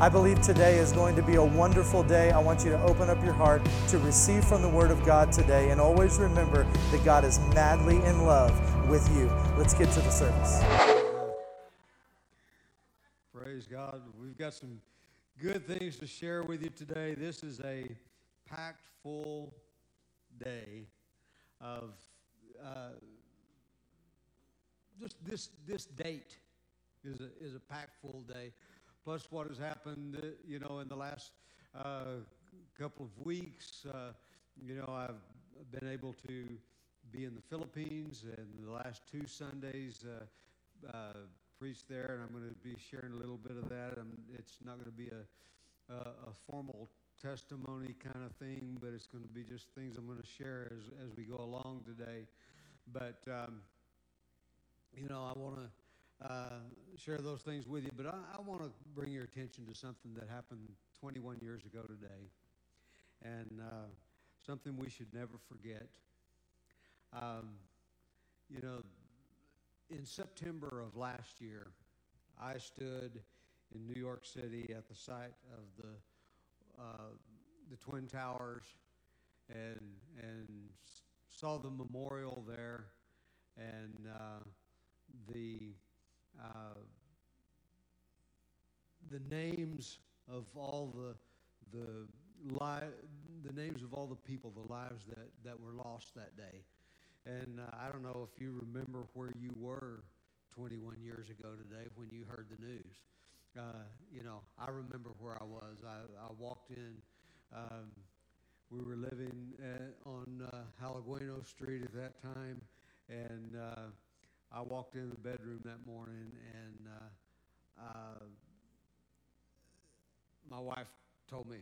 I believe today is going to be a wonderful day. I want you to open up your heart to receive from the Word of God today, and always remember that God is madly in love with you. Let's get to the service. Praise God. We've got some good things to share with you today. This is a packed full day of uh, just this this date is a, is a packed full day. Plus, what has happened, you know, in the last uh, couple of weeks. Uh, you know, I've been able to be in the Philippines, and the last two Sundays uh, uh, preached there, and I'm going to be sharing a little bit of that. Um, it's not going to be a, a, a, formal testimony kind of thing, but it's going to be just things I'm going to share as, as we go along today. But, um, you know, I want to uh, share those things with you, but I, I want to bring your attention to something that happened 21 years ago today, and uh, something we should never forget. Um, you know, in September of last year, I stood in New York City at the site of the uh, the Twin Towers and and saw the memorial there and uh, the uh, the names of all the the li- the names of all the people, the lives that, that were lost that day. And uh, I don't know if you remember where you were 21 years ago today when you heard the news. Uh, you know, I remember where I was. I, I walked in. Um, we were living at, on uh, Halagueno Street at that time, and uh, I walked in the bedroom that morning, and uh, uh, my wife told me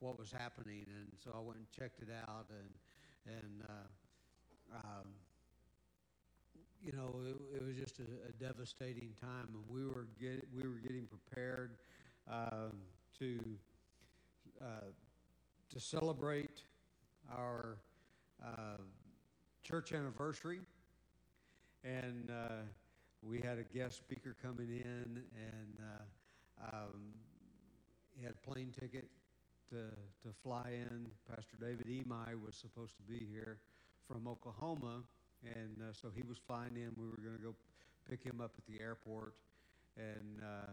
what was happening, and so I went and checked it out, and and uh, um, you know it, it was just a, a, devastating time, and we were get, we were getting prepared um, to uh, to celebrate our uh, church anniversary and uh, we had a guest speaker coming in, and uh, um, he had a plane ticket to, to fly in. Pastor David Emai was supposed to be here from Oklahoma, and uh, so he was flying in. We were going to go pick him up at the airport and uh,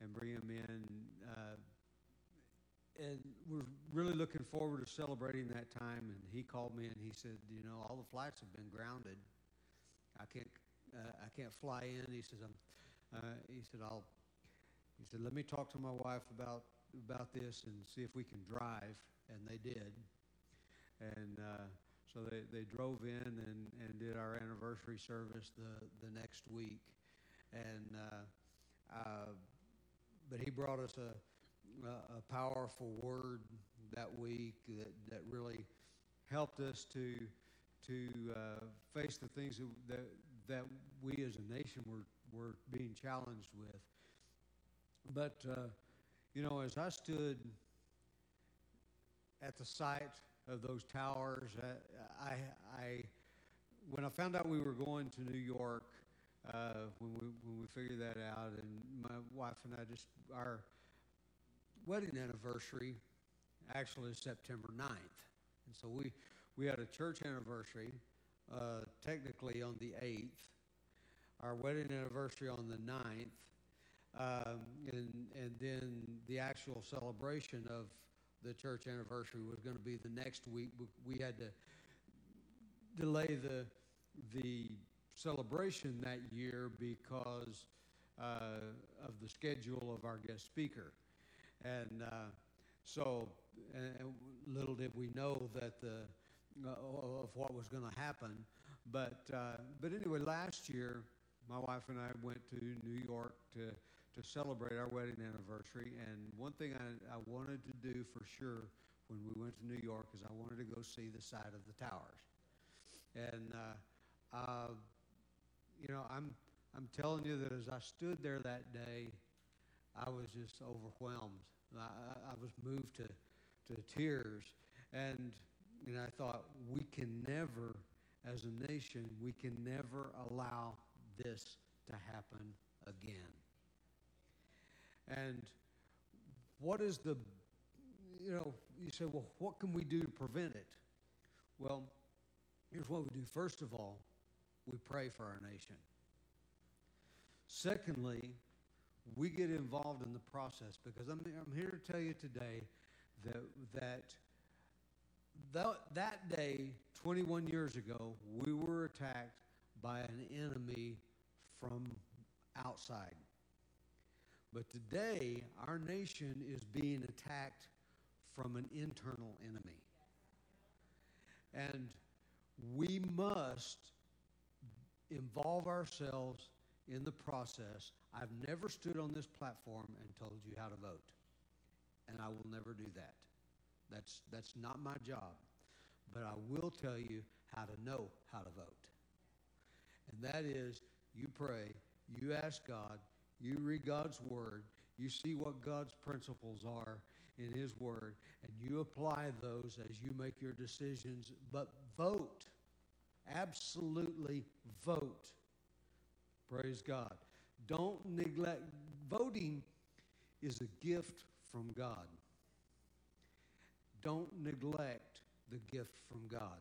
and bring him in. Uh, and we're really looking forward to celebrating that time. And he called me and he said, you know, all the flights have been grounded. I can't, uh, I can't fly in. He says, I'm, uh, he said, I'll, he said, let me talk to my wife about, about this and see if we can drive. And they did. And uh, so they, they drove in and, and did our anniversary service the, the next week. And, uh, uh, but he brought us a, a powerful word that week that, that really helped us to to uh, face the things that, that we as a nation were, were being challenged with. But, uh, you know, as I stood at the site of those towers, I, I, I when I found out we were going to New York, uh, when we when we figured that out, and my wife and I just our wedding anniversary actually is September 9th, and so we we had a church anniversary, uh, technically on the 8th, our wedding anniversary on the 9th, um, and, and then the actual celebration of the church anniversary was going to be the next week. We had to delay the, the celebration that year because uh, of the schedule of our guest speaker. And uh, so, and little did we know that the of what was going to happen. But uh, but anyway, last year, my wife and I went to New York to to celebrate our wedding anniversary. And one thing I, I wanted to do for sure when we went to New York is I wanted to go see the side of the towers. And uh, uh, you know, I'm I'm telling you that as I stood there that day, I was just overwhelmed. I, I was moved to to tears, and know, I thought we can never, as a nation, we can never allow this to happen again. And what is the, you know, you say, well, what can we do to prevent it? Well, here's what we do. First of all, we pray for our nation. Secondly, we get involved in the process because I'm, I'm here to tell you today that, that that, that day, 21 years ago, we were attacked by an enemy from outside. But today, our nation is being attacked from an internal enemy. And we must involve ourselves in the process. I've never stood on this platform and told you how to vote, and I will never do that. That's, that's not my job. But I will tell you how to know how to vote. And that is you pray, you ask God, you read God's Word, you see what God's principles are in His Word, and you apply those as you make your decisions. But vote. Absolutely vote. Praise God. Don't neglect. Voting is a gift from God. Don't neglect the gift from God.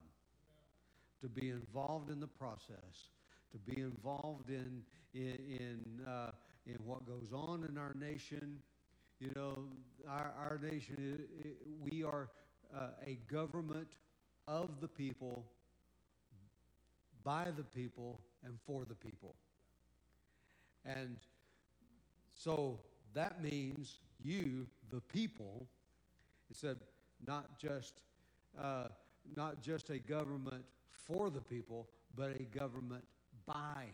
To be involved in the process, to be involved in, in, in uh, in what goes on in our nation. You know, our, our nation, it, it, we are uh, a government of the people, by the people, and for the people. And so that means you, the people, it said not just uh, not just a government for the people, but a government by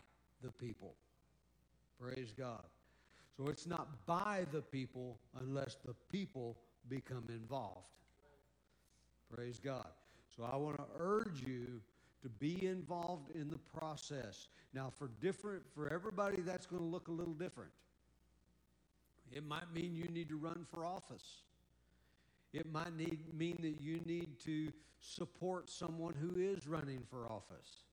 the people. Praise God. So it's not by the people unless the people become involved. Praise God. So I want to urge you to be involved in the process. Now for different for everybody that's going to look a little different. It might mean you need to run for office. It might need, mean that you need to support someone who is running for office.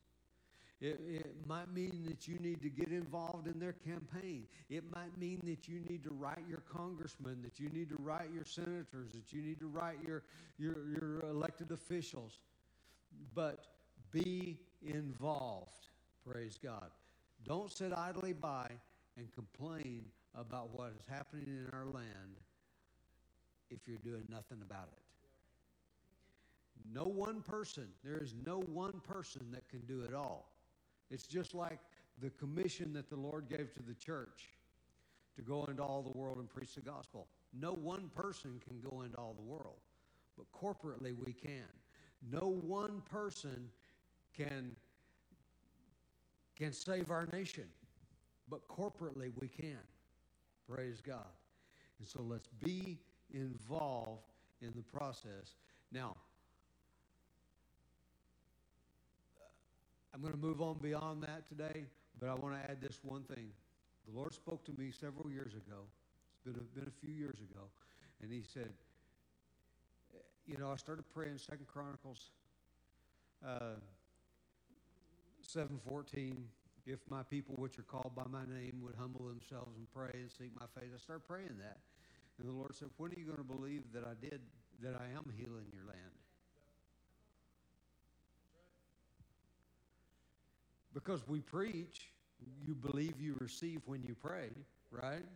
It, it, might mean that you need to get involved in their campaign. It might mean that you need to write your congressman, that you need to write your senators, that you need to write your, your, your elected officials. But be involved. Praise God. Don't sit idly by and complain about what is happening in our land if you're doing nothing about it. No one person, there is no one person that can do it all. It's just like the commission that the Lord gave to the church to go into all the world and preach the gospel. No one person can go into all the world, but corporately we can. No one person can, can save our nation, but corporately we can. Praise God. And so let's be involved in the process. Now, I'm going to move on beyond that today, but I want to add this one thing. The Lord spoke to me several years ago. It's been a, been a few years ago, and He said, you know, I started praying Second Chronicles uh, seven fourteen. If my people, which are called by my name, would humble themselves and pray and seek my face, I started praying that, and the Lord said, "When are you going to believe that I did, that I am healing your land?" Because we preach, you believe you receive when you pray, right?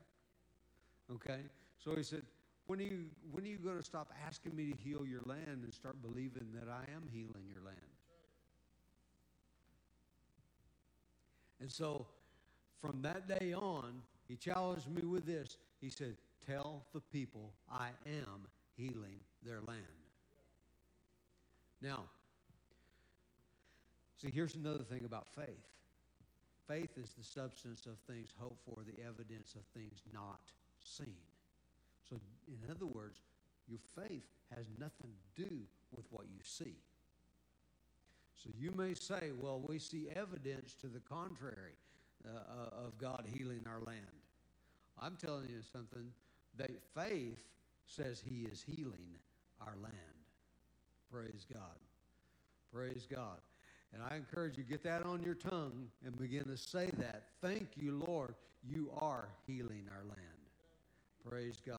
Okay? So he said, when are you, when are you going to stop asking me to heal your land and start believing that I am healing your land? And so from that day on, he challenged me with this. He said, Tell the people I am healing their land. Now, see, here's another thing about faith faith is the substance of things hoped for, the evidence of things not seen. So, in other words, your faith has nothing to do with what you see. So you may say, well, we see evidence to the contrary uh, uh, of God healing our land. I'm telling you something that faith says He is healing our land. Praise God. Praise God. And I encourage you, get that on your tongue and begin to say that. Thank you, Lord, you are healing our land. Praise God.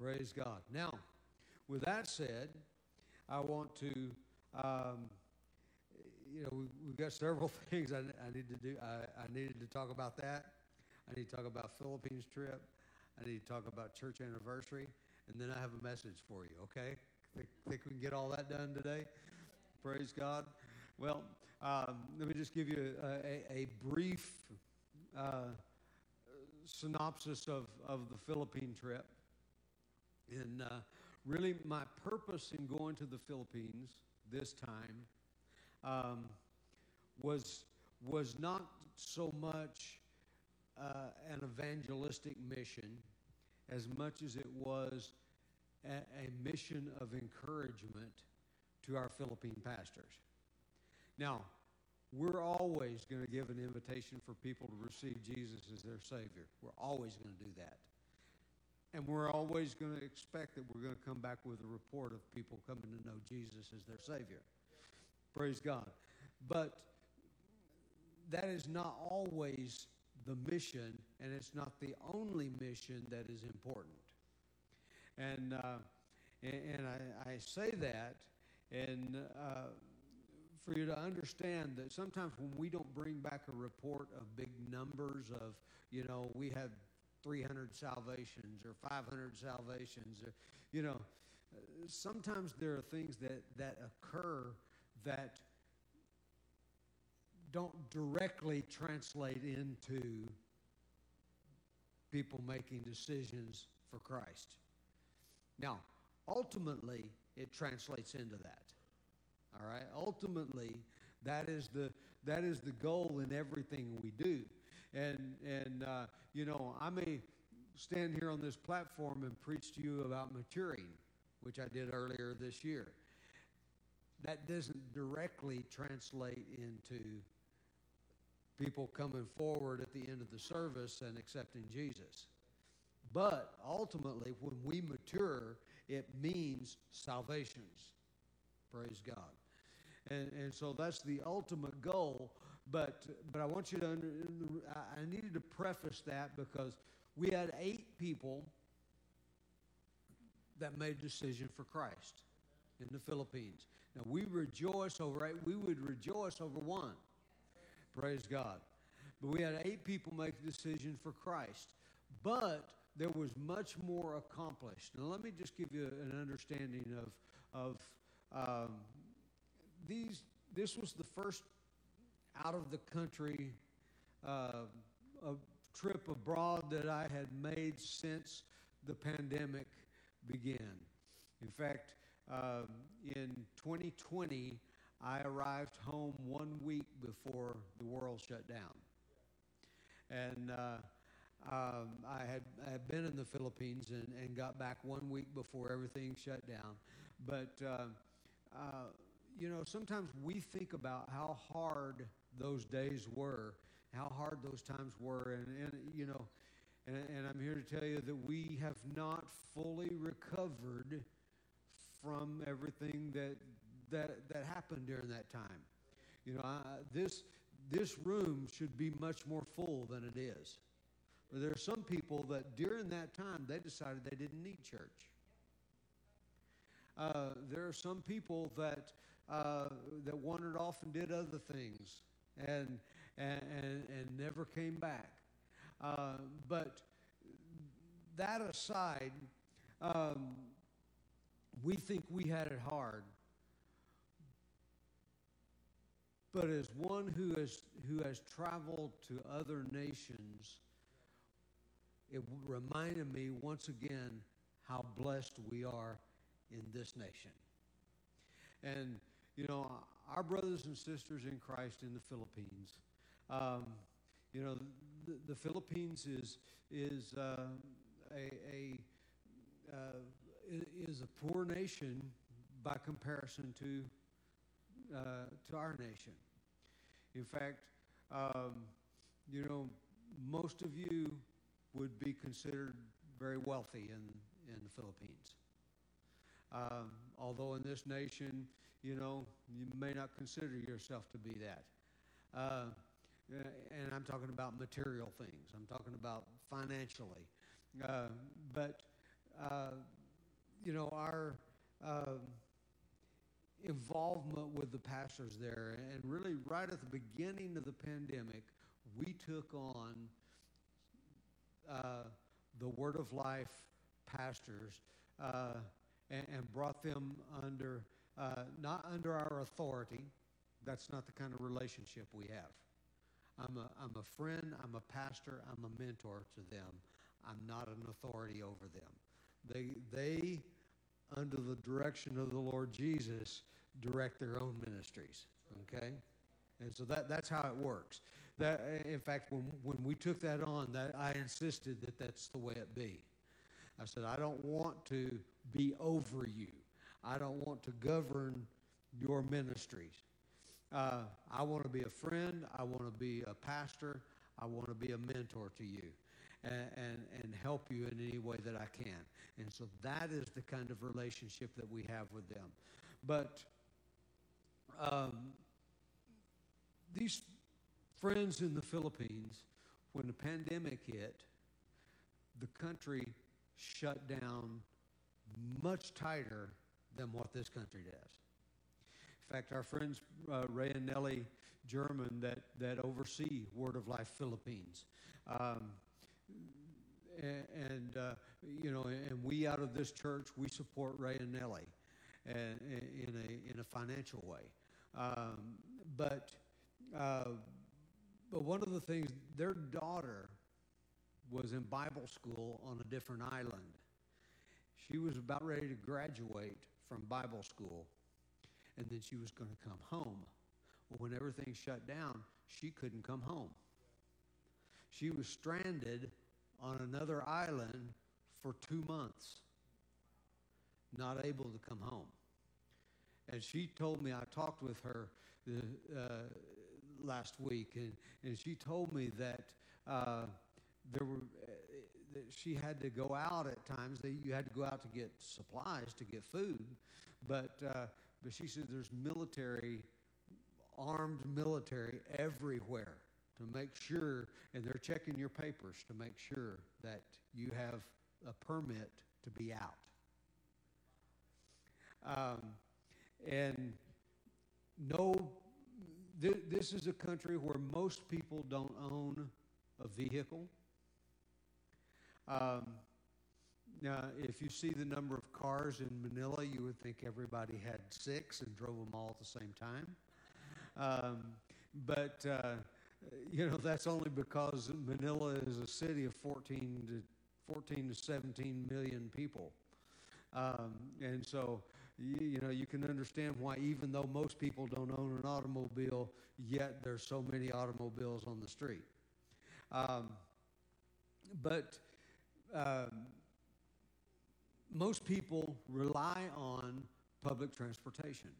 Praise God. Now, with that said, I want to, um, you know, we, have got several things I, I, need to do. I, I needed to talk about that. I need to talk about Philippines trip. I need to talk about church anniversary. And then I have a message for you, okay? Think, think we can get all that done today? Praise God. Well, um, let me just give you a, a, a brief uh, synopsis of, of the Philippine trip. And uh, really, my purpose in going to the Philippines this time um, was, was not so much uh, an evangelistic mission as much as it was a, a mission of encouragement to our Philippine pastors. Now, we're always going to give an invitation for people to receive Jesus as their Savior. We're always going to do that. And we're always going to expect that we're going to come back with a report of people coming to know Jesus as their Savior. Praise God. But that is not always the mission, and it's not the only mission that is important. And, uh, and, I, I, say that, and uh, for you to understand that sometimes when we don't bring back a report of big numbers of, you know, we have 300 salvations or 500 salvations, or, you know, sometimes there are things that, that occur that don't directly translate into people making decisions for Christ. Now, ultimately, it translates into that. All right? Ultimately, that is the that is the goal in everything we do. And and uh, you know, I may stand here on this platform and preach to you about maturing, which I did earlier this year. That doesn't directly translate into people coming forward at the end of the service and accepting Jesus. But ultimately, when we mature, it means salvations. Praise God. And, and so that's the ultimate goal. But, but I want you to, under, I needed to preface that because we had eight people that made a decision for Christ in the Philippines. Now we rejoice over eight, we would rejoice over one. Praise God. But we had eight people make a decision for Christ. But there was much more accomplished. Now, let me just give you an understanding of, of um, these. This was the first out of the country uh, trip abroad that I had made since the pandemic began. In fact, uh, in 2020, I arrived home one week before the world shut down. And uh, um, I, had, I had been in the Philippines and, and got back one week before everything shut down. But, uh, uh, you know, sometimes we think about how hard those days were, how hard those times were. And, and you know, and, and I'm here to tell you that we have not fully recovered from everything that that, that happened during that time. You know, I, this, this room should be much more full than it is. But there are some people that during that time they decided they didn't need church. Uh, there are some people that uh, that wandered off and did other things and and and, and never came back. Uh, but that aside, um, we think we had it hard. But as one who has, who has traveled to other nations, it reminded me once again how blessed we are in this nation. And, you know, our brothers and sisters in Christ in the Philippines, um, you know, the, the, Philippines is, is uh, a, a uh, is a poor nation by comparison to, uh, to our nation. In fact, um, you know, most of you would be considered very wealthy in, in the Philippines. Um, although in this nation, you know, you may not consider yourself to be that. Uh, and I'm talking about material things. I'm talking about financially. Uh, but, uh, you know, our um, involvement with the pastors there, and really right at the beginning of the pandemic, we took on uh, the Word of Life pastors uh, and, and, brought them under, uh, not under our authority. That's not the kind of relationship we have. I'm a, I'm a friend, I'm a pastor, I'm a mentor to them. I'm not an authority over them. They, they, under the direction of the Lord Jesus, direct their own ministries. Okay? And so that, that's how it works. That, in fact, when, when we took that on, that I insisted that that's the way it be. I said, I don't want to be over you. I don't want to govern your ministries. Uh, I want to be a friend. I want to be a pastor. I want to be a mentor to you and, and, and help you in any way that I can. And so that is the kind of relationship that we have with them. But um, these friends in the Philippines, when the pandemic hit, the country shut down much tighter than what this country does. In fact, our friends uh, Ray and Nellie German that, that oversee Word of Life Philippines, um, and, uh, you know, and we out of this church we support Ray and Nellie, and, in a in a financial way. Um, but uh, but one of the things, their daughter was in Bible school on a different island. She was about ready to graduate from Bible school, and then she was going to come home. Well, when everything shut down, she couldn't come home. She was stranded on another island for two months, not able to come home. And she told me, I talked with her uh, last week, and, and she told me that uh, there were uh, that she had to go out at times. That you had to go out to get supplies to get food, but uh, but she said there's military, armed military everywhere to make sure, and they're checking your papers to make sure that you have a permit to be out. Um, and no th- this is a country where most people don't own a vehicle. Um, now, if you see the number of cars in Manila, you would think everybody had six and drove them all at the same time. Um, but, uh, you know, that's only because Manila is a city of 14 to 14 to 17 million people. Um, and so you, you, know, you can understand why, even though most people don't own an automobile, yet there's so many automobiles on the street. Um, but um, most people rely on public transportation.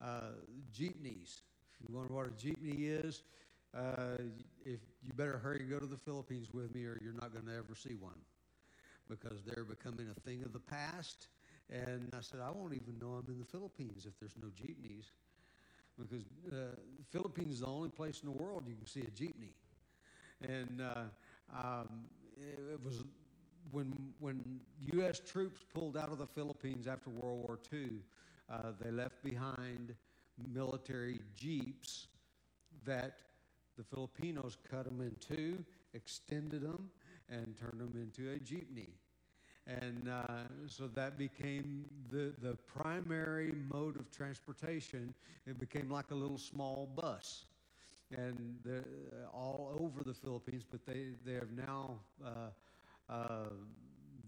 Uh, jeepneys. If you wonder what a jeepney is, uh, if you better hurry and go to the Philippines with me, or you're not going to ever see one, because they're becoming a thing of the past and I said, I won't even know I'm in the Philippines if there's no jeepneys. Because uh, the Philippines is the only place in the world you can see a jeepney. And uh, um, it, was when, when U.S. troops pulled out of the Philippines after World War II, uh, they left behind military jeeps that the Filipinos cut them in two, extended them, and turned them into a jeepney. And uh, so that became the, the primary mode of transportation. It became like a little small bus. And all over the Philippines, but they, they have now uh, Uh,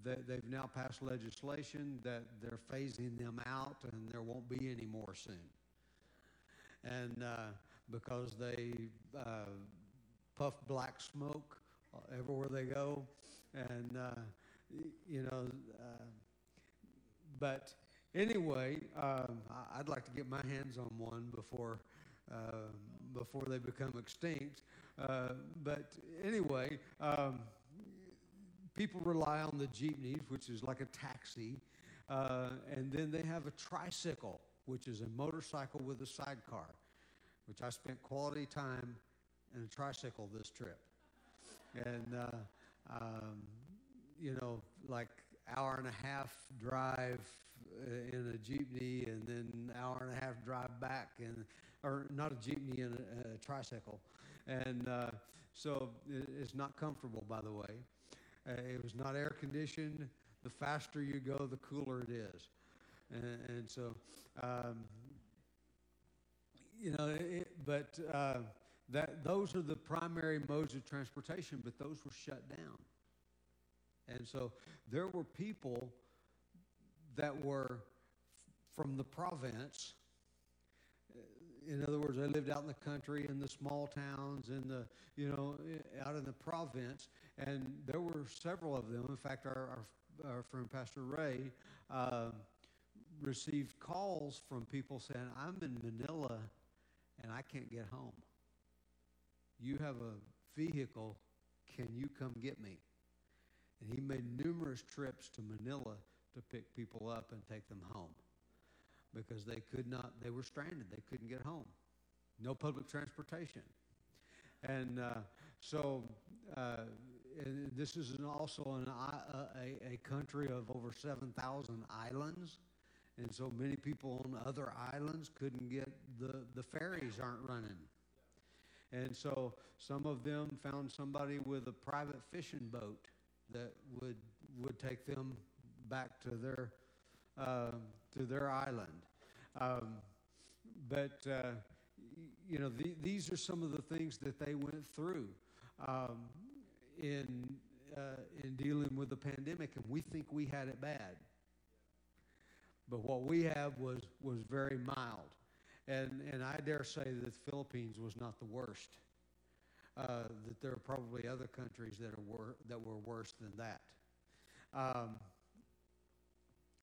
they, they've now passed legislation that they're phasing them out and there won't be any more soon. And uh, because they uh, puff black smoke everywhere they go, and uh, you know, uh, but anyway, um, I'd like to get my hands on one before uh, before they become extinct. Uh, but anyway, um, people rely on the jeepneys, which is like a taxi, uh, and then they have a tricycle, which is a motorcycle with a sidecar, which I spent quality time in a tricycle this trip, and uh, um, you know, like hour and a half drive uh, in a jeepney, and then hour and a half drive back, and or not a jeepney and a, a tricycle, and uh, so it's not comfortable, by the way. Uh, it was not air conditioned. The faster you go, the cooler it is, and, and so um, you know. It, but uh, that those are the primary modes of transportation, but those were shut down. And so there were people that were from the province. In other words, they lived out in the country, in the small towns, in the, you know, out in the province. And there were several of them. In fact, our, our, our friend Pastor Ray uh, received calls from people saying, I'm in Manila and I can't get home. You have a vehicle. Can you come get me? And he made numerous trips to Manila to pick people up and take them home because they could not, they were stranded. They couldn't get home. No public transportation. And uh, so uh, and this is an also an, uh, a, a country of over 7,000 islands. And so many people on other islands couldn't get the, the ferries aren't running. And so some of them found somebody with a private fishing boat that would would take them back to their uh, to their island. Um, but uh, you know, the, these are some of the things that they went through um, in uh, in dealing with the pandemic, and we think we had it bad. But what we have was was very mild, and and I dare say that the Philippines was not the worst. Uh, that there are probably other countries that are wor- that were worse than that. Um,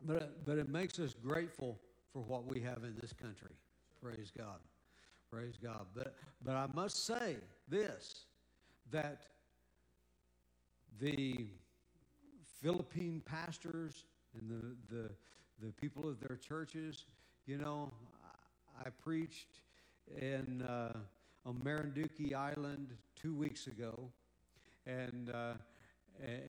but but it makes us grateful for what we have in this country. Praise God, praise God. But but I must say this that the Philippine pastors and the the the people of their churches, you know, I preached in. Uh, on Marinduque Island two weeks ago, and uh,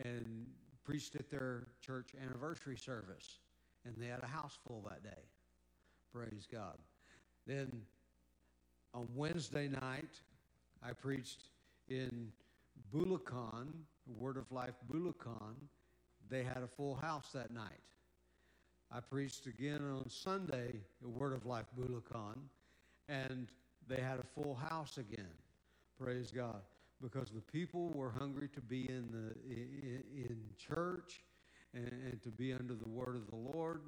and preached at their church anniversary service, and they had a house full that day. Praise God. Then on Wednesday night, I preached in Bulacan, Word of Life Bulacan. They had a full house that night. I preached again on Sunday at Word of Life Bulacan, and they had a full house again. Praise God. Because the people were hungry to be in, the, in, in church and, and, to be under the word of the Lord.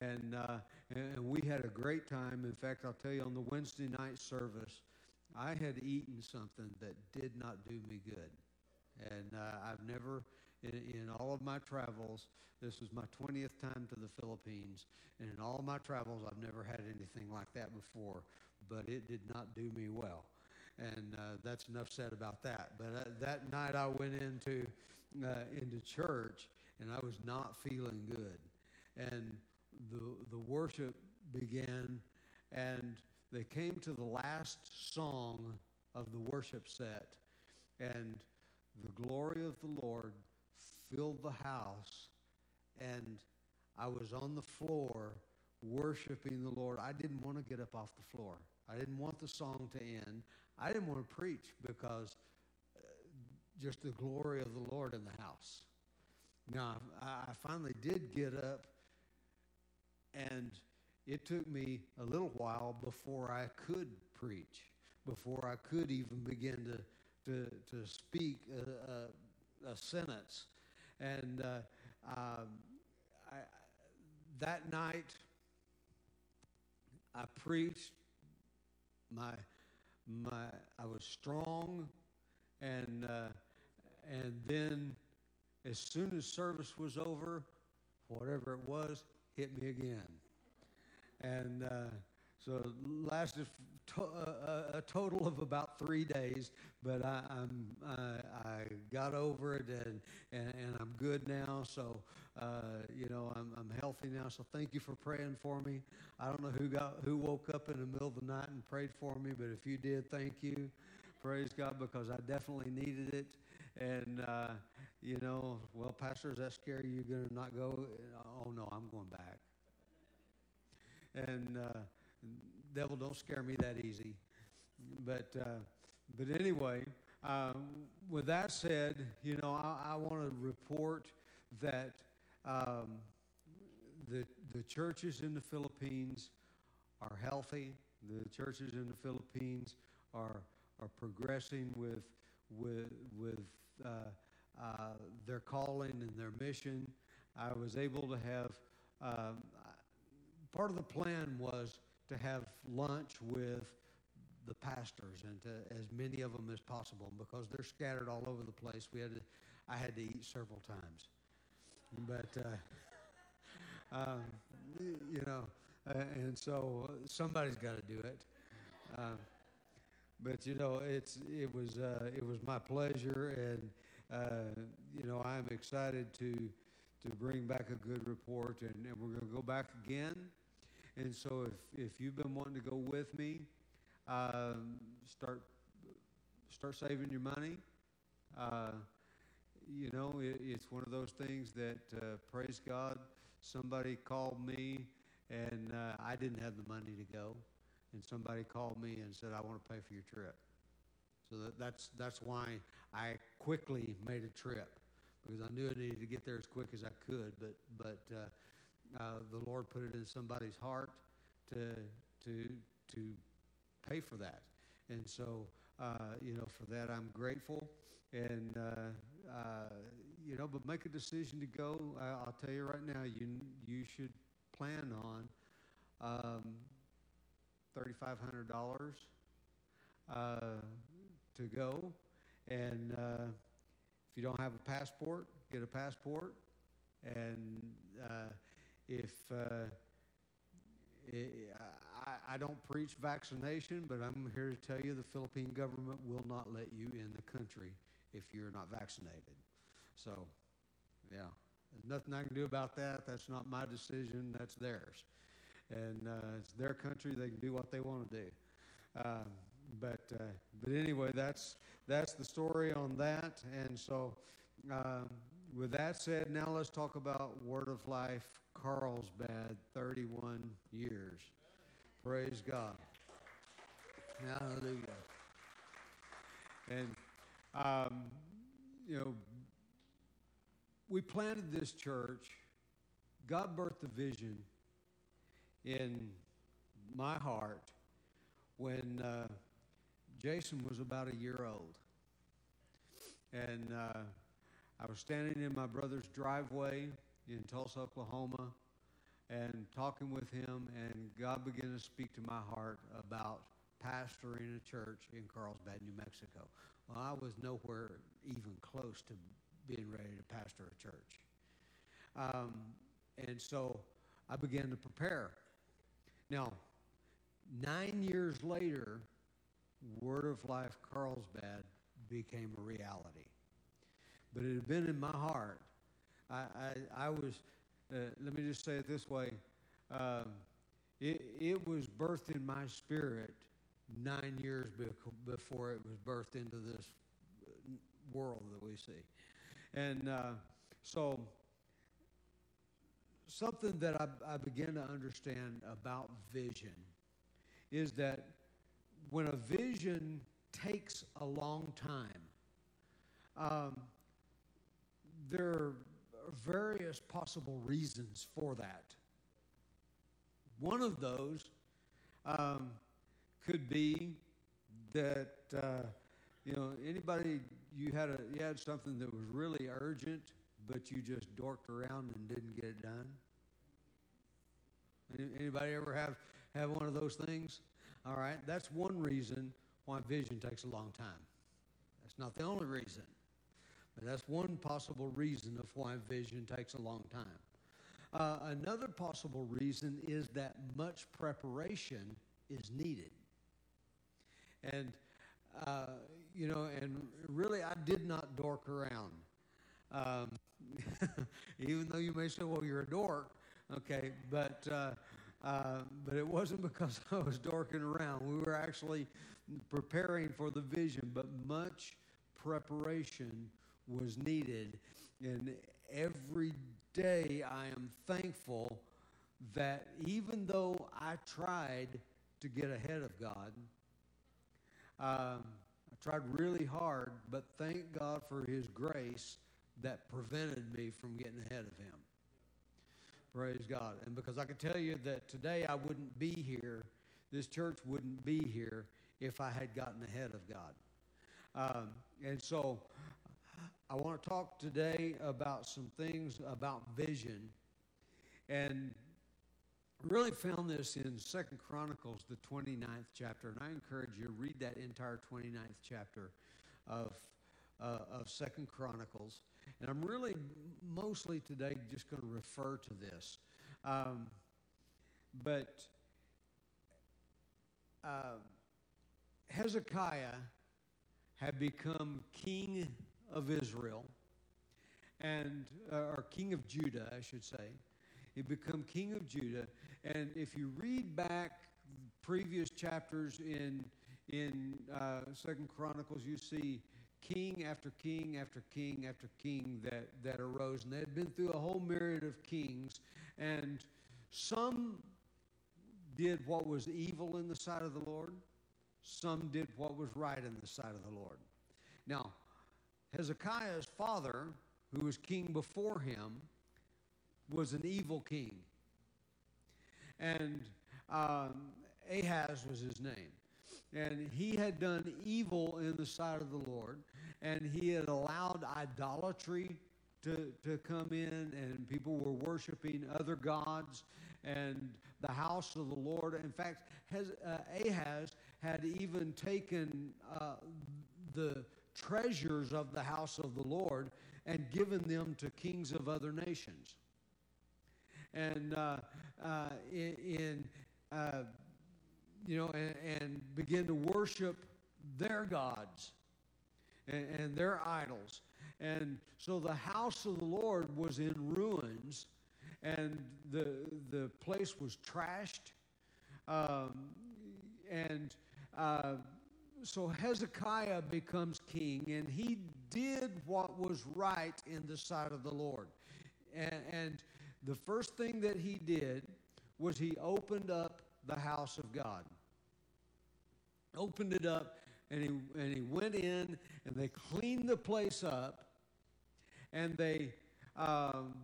And, uh, and we had a great time. In fact, I'll tell you, on the Wednesday night service, I had eaten something that did not do me good. And uh, I've never, in, in, all of my travels, this was my 20th time to the Philippines, and in all my travels, I've never had anything like that before but it did not do me well. And uh, that's enough said about that. But uh, that night I went into, uh, into church and I was not feeling good. And the, the worship began and they came to the last song of the worship set. And the glory of the Lord filled the house. And I was on the floor worshiping the Lord. I didn't want to get up off the floor. I didn't want the song to end. I didn't want to preach because uh, just the glory of the Lord in the house. Now, I finally did get up, and it took me a little while before I could preach, before I could even begin to, to, to speak a, a, a sentence. And uh, um, I, that night, I preached. My, my, I was strong, and uh, and then, as soon as service was over, whatever it was hit me again, and uh, so it lasted to, uh, a total of about three days. But I, I'm I, I got over it, and, and, and I'm good now. So uh, you know I'm I'm healthy now. So thank you for praying for me. I don't know who got who woke up in the middle of the night and prayed for me, but if you did, thank you. Praise God because I definitely needed it. And, uh, you know, well, Pastor, does that scare you? You're going to not go? Oh, no, I'm going back. And, uh, devil, don't scare me that easy. But, uh, but anyway, um, with that said, you know, I, I want to report that um, the, the churches in the Philippines are healthy. The churches in the Philippines are, are progressing with, with, with uh, uh, their calling and their mission. I was able to have, um, part of the plan was to have lunch with the pastors and to as many of them as possible because they're scattered all over the place. We had to, I had to eat several times, but uh, um, you know, uh, and so somebody's got to do it. Um, but you know, it's it was uh, it was my pleasure, and uh, you know, I'm excited to to bring back a good report, and, and we're going to go back again. And so, if if you've been wanting to go with me, um, start start saving your money. Uh, you know, it, it's one of those things that uh, praise God. Somebody called me, and uh, I didn't have the money to go and somebody called me and said, I want to pay for your trip. So that, that's, that's why I quickly made a trip because I knew I needed to get there as quick as I could. But, but uh, uh, the Lord put it in somebody's heart to, to, to pay for that. And so, uh, you know, for that I'm grateful. And, uh, uh, you know, but make a decision to go. I, will tell you right now, you, you should plan on um, $3,500 uh, to go. And uh, if you don't have a passport, get a passport. And if uh, I, I don't preach vaccination, but I'm here to tell you the Philippine government will not let you in the country if you're not vaccinated. So, yeah, there's nothing I can do about that. That's not my decision, that's theirs and uh, it's their country. They can do what they want to do. Um, but uh, but anyway, that's that's the story on that. And so, um, with that said, now let's talk about Word of Life Carlsbad, 31 years. Praise God. Hallelujah. And um, you know, we planted this church. God birthed the vision in my heart when uh, Jason was about a year old. And uh, I was standing in my brother's driveway in Tulsa, Oklahoma, and talking with him, and God began to speak to my heart about pastoring a church in Carlsbad, New Mexico. Well, I was nowhere even close to being ready to pastor a church. Um, and so I began to prepare. Now, nine years later, Word of Life Carlsbad became a reality. But it had been in my heart. I, I, I was, uh, let me just say it this way um, it, it was birthed in my spirit nine years before it was birthed into this world that we see. And uh, so something that I, I begin to understand about vision is that when a vision takes a long time, um, there various possible reasons for that. One of those um, could be that uh, you know anybody you had a you had something that was really urgent but you just dorked around and didn't get it done? Anybody ever have, have one of those things? All right, that's one reason why vision takes a long time. That's not the only reason, but that's one possible reason of why vision takes a long time. Uh, another possible reason is that much preparation is needed. And, uh, you know, and really, I did not dork around. Um, even though you may say, well, you're a dork, okay, but, uh, uh, but it wasn't because I was dorking around. We were actually preparing for the vision, but much preparation was needed. And every day I am thankful that even though I tried to get ahead of God, um, I tried really hard, but thank God for His grace that prevented me from getting ahead of Him. Praise God. And because I can tell you that today I wouldn't be here, this church wouldn't be here if I had gotten ahead of God. Um, and so I want to talk today about some things about vision. And I really found this in Second Chronicles, the 29th chapter. And I encourage you to read that entire 29th chapter of, uh, of Second Chronicles. And I'm really mostly today just going to refer to this. Um, but uh, Hezekiah had become king of Israel, and uh, or king of Judah, I should say. He become king of Judah, and if you read back previous chapters in in uh, Second Chronicles, you see king after king after king after king that, that arose. And they had been through a whole myriad of kings. And some did what was evil in the sight of the Lord, some did what was right in the sight of the Lord. Now, Hezekiah's father, who was king before him, was an evil king. And um, Ahaz was his name. And he had done evil in the sight of the Lord, and he had allowed idolatry to, to come in, and people were worshiping other gods, and the house of the Lord. In fact, uh, Ahaz had even taken uh, the treasures of the house of the Lord and given them to kings of other nations. And uh, uh, in, uh, you know, and, and, begin to worship their gods and, and, their idols. And so the house of the Lord was in ruins, and the, the place was trashed. Um, and uh, so Hezekiah becomes king, and he did what was right in the sight of the Lord. And, and the first thing that he did was he opened up the house of God. Opened it up, and he, and he went in, and they cleaned the place up, and they, um,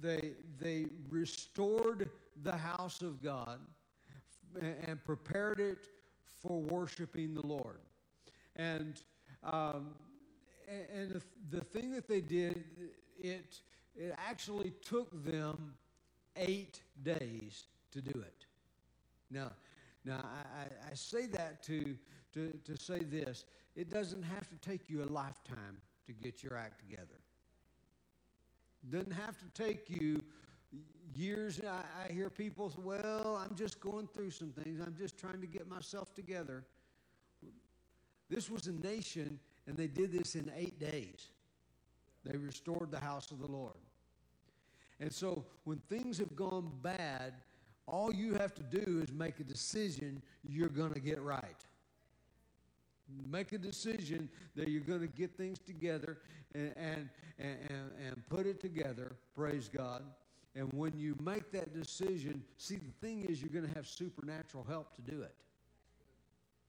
they, they restored the house of God and prepared it for worshiping the Lord. And, um, and the, thing that they did, it, it actually took them eight days to do it. Now, now I, I say that to, to, to say this it doesn't have to take you a lifetime to get your act together. Doesn't have to take you years, I, I hear people say, well, I'm just going through some things. I'm just trying to get myself together. This was a nation, and they did this in eight days. They restored the house of the Lord. And so when things have gone bad, all you have to do is make a decision you're going to get right. Make a decision that you're going to get things together and, and, and, and, put it together, praise God, and when you make that decision, see, the thing is, you're going to have supernatural help to do it.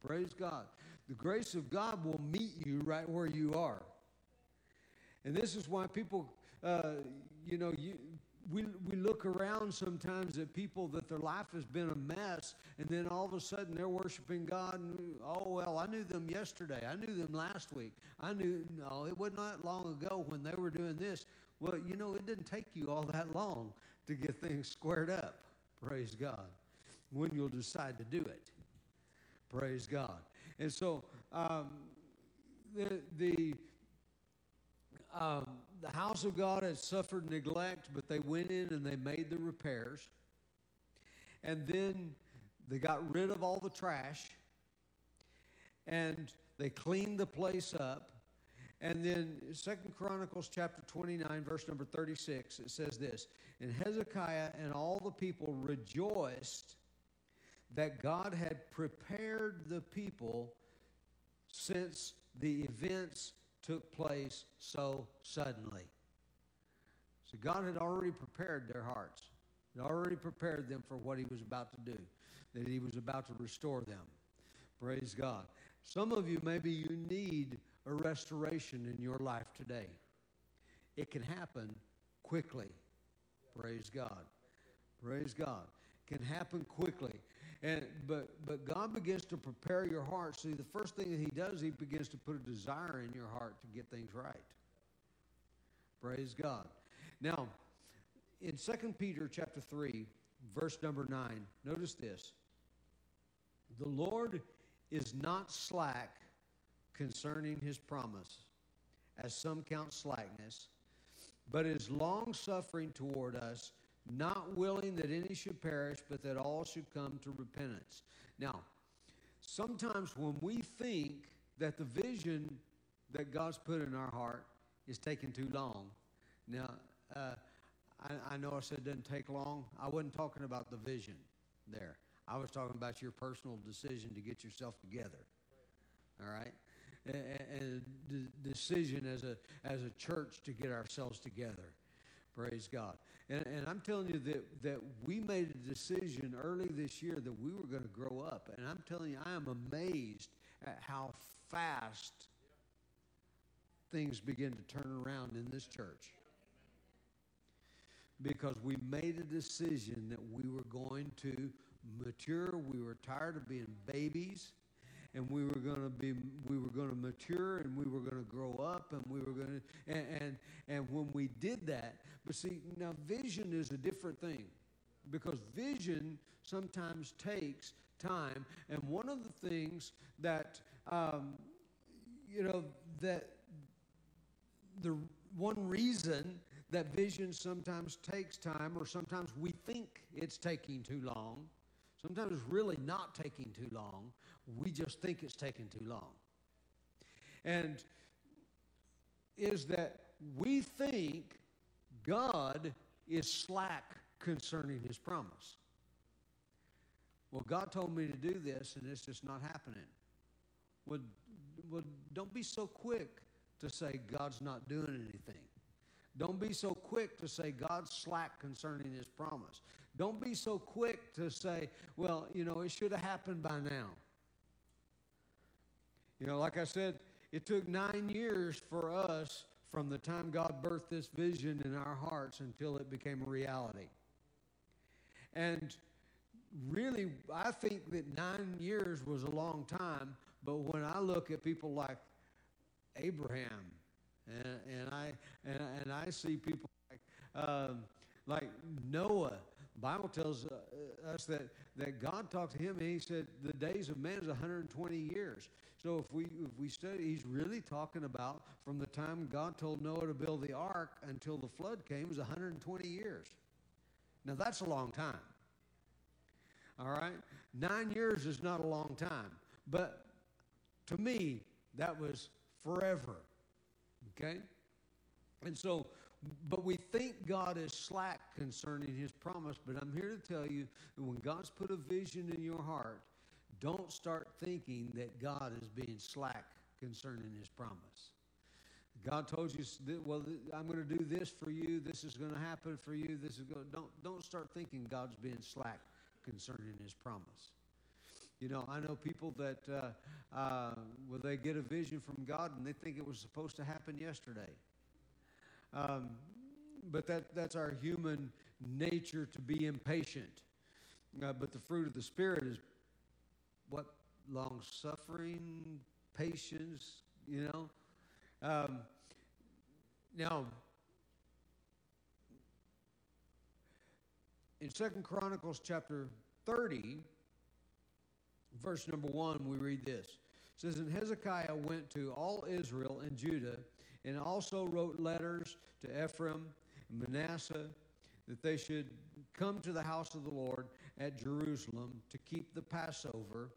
Praise God. The grace of God will meet you right where you are. And this is why people, uh, you know, you, we, we look around sometimes at people that their life has been a mess, and then all of a sudden they're worshiping God. And, oh, well, I knew them yesterday. I knew them last week. I knew, no, it was not long ago when they were doing this. Well, you know, it didn't take you all that long to get things squared up. Praise God. When you'll decide to do it. Praise God. And so um, the, the, um, the house of God had suffered neglect, but they went in and they made the repairs. And then they got rid of all the trash and they cleaned the place up. And then Second Chronicles chapter 29, verse number 36, it says this And Hezekiah and all the people rejoiced that God had prepared the people since the events took place so suddenly. So God had already prepared their hearts, He already prepared them for what He was about to do, that He was about to restore them. Praise God. Some of you, maybe you need a restoration in your life today. It can happen quickly. Praise God. Praise God. It can happen quickly. And but but God begins to prepare your heart. See, the first thing that He does, He begins to put a desire in your heart to get things right. Praise God. Now, in 2 Peter chapter 3, verse number 9, notice this. The Lord is not slack concerning his promise, as some count slackness, but is long suffering toward us, not willing that any should perish, but that all should come to repentance. Now, sometimes when we think that the vision that God's put in our heart is taking too long, now, uh, I, I know I said it doesn't take long. I wasn't talking about the vision there. I was talking about your personal decision to get yourself together. All right? And the decision as a, as a church to get ourselves together. Praise God. And, and I'm telling you that, that we made a decision early this year that we were going to grow up. And I'm telling you, I am amazed at how fast things begin to turn around in this church because we made a decision that we were going to mature. We were tired of being babies, and we were going to be we were going to mature, and we were going to grow up, and we were going to and, and and when we did that, but see now vision is a different thing, because vision sometimes takes time, and one of the things that um, you know that the one reason that vision sometimes takes time, or sometimes we think it's taking too long. Sometimes it's really not taking too long. We just think it's taking too long. And is that we think God is slack concerning his promise. Well, God told me to do this, and it's just not happening. Well, well, don't be so quick to say God's not doing anything. Don't be so quick to say God's slack concerning his promise. Don't be so quick to say, well, you know, it should have happened by now. You know, like I said, it took nine years for us from the time God birthed this vision in our hearts until it became a reality. And really, I think that nine years was a long time, but when I look at people like Abraham, and, and I and, and I see people like um, like Noah. Bible tells uh, us that, that God talked to him and he said the days of man is 120 years. So if we if we study, he's really talking about from the time God told Noah to build the ark until the flood came was 120 years. Now that's a long time. All right, nine years is not a long time, but to me that was forever. Okay? And so, but we think God is slack concerning his promise, but I'm here to tell you that when God's put a vision in your heart, don't start thinking that God is being slack concerning his promise. God told you, well, I'm going to do this for you. This is going to happen for you. This is going. Don't don't start thinking God's being slack concerning His promise. You know, I know people that, uh, uh, well, they get a vision from God and they think it was supposed to happen yesterday. Um, but that, that's our human nature to be impatient. Uh, but the fruit of the Spirit is what? Long suffering, patience, you know? Um, now, in Second Chronicles chapter 30, verse number 1, we read this. It says, And Hezekiah went to all Israel and Judah and also wrote letters to Ephraim and Manasseh that they should come to the house of the Lord at Jerusalem to keep the Passover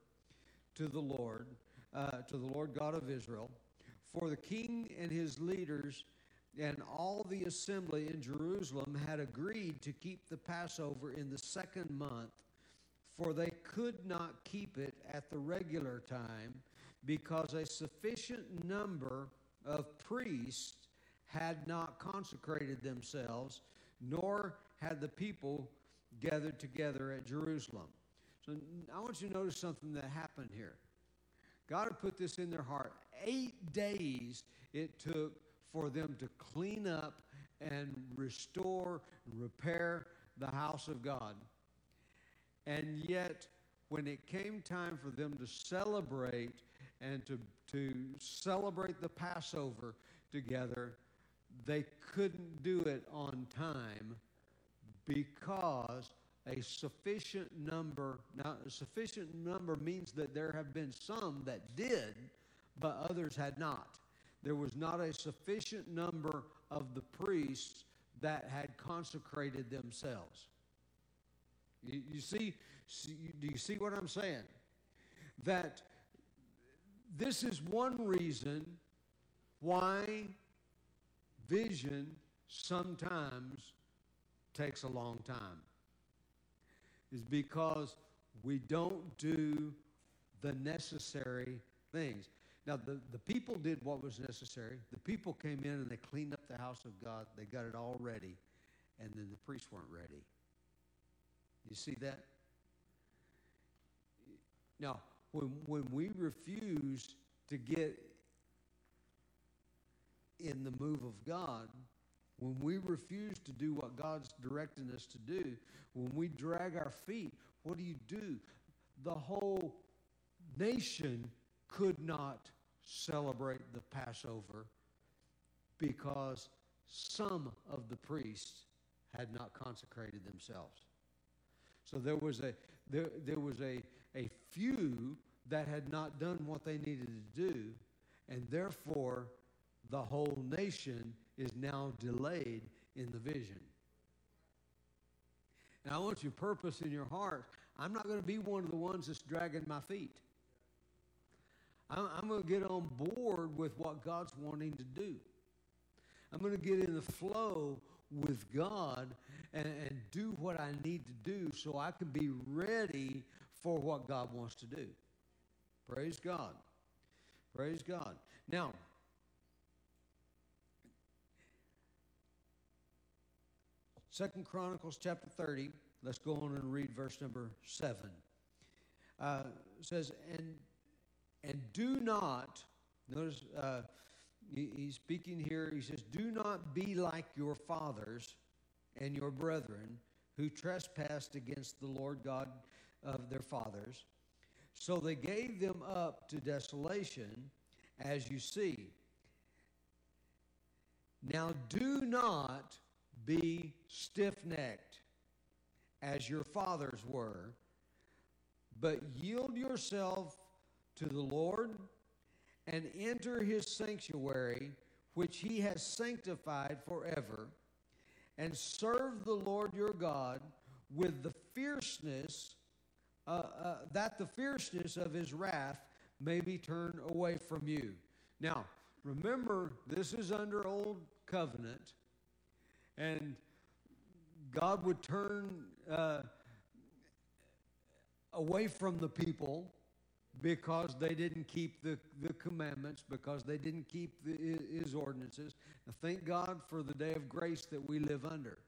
to the Lord, uh, to the Lord God of Israel. For the king and his leaders and all the assembly in Jerusalem had agreed to keep the Passover in the second month, for they could not keep it at the regular time because a sufficient number of priests had not consecrated themselves, nor had the people gathered together at Jerusalem. So I want you to notice something that happened here. God had put this in their heart. Eight days it took for them to clean up and restore and repair the house of God. And yet, when it came time for them to celebrate and to, to celebrate the Passover together, they couldn't do it on time because a sufficient number, now, a sufficient number means that there have been some that did, but others had not there was not a sufficient number of the priests that had consecrated themselves. You, you see, see, do you see what I'm saying? That this is one reason why vision sometimes takes a long time. Is because we don't do the necessary things. Now, the, the people did what was necessary. The people came in and they cleaned up the house of God. They got it all ready. And then the priests weren't ready. You see that? Now, when, when we refuse to get in the move of God, when we refuse to do what God's directing us to do, when we drag our feet, what do you do? The whole nation could not celebrate the Passover because some of the priests had not consecrated themselves. So there was a there, there was a, a few that had not done what they needed to do, and therefore the whole nation is now delayed in the vision. And I want you purpose in your heart. I'm not going to be one of the ones that's dragging my feet. I'm, I'm going to get on board with what God's wanting to do. I'm going to get in the flow with God and, and do what I need to do so I can be ready for what God wants to do. Praise God. Praise God. Now, Second Chronicles chapter 30, let's go on and read verse number 7. Uh, says, And and do not, notice uh, he, he's speaking here, he says, Do not be like your fathers and your brethren who trespassed against the Lord God of their fathers. So they gave them up to desolation, as you see. Now do not be stiff necked as your fathers were, but yield yourself to the Lord and enter his sanctuary, which he has sanctified forever, and serve the Lord your God with the fierceness, uh, uh, that the fierceness of his wrath may be turned away from you. Now, remember, this is under old covenant, and God would turn uh, away from the people because they didn't keep the, the commandments, because they didn't keep the, his ordinances. Now, thank God for the day of grace that we live under.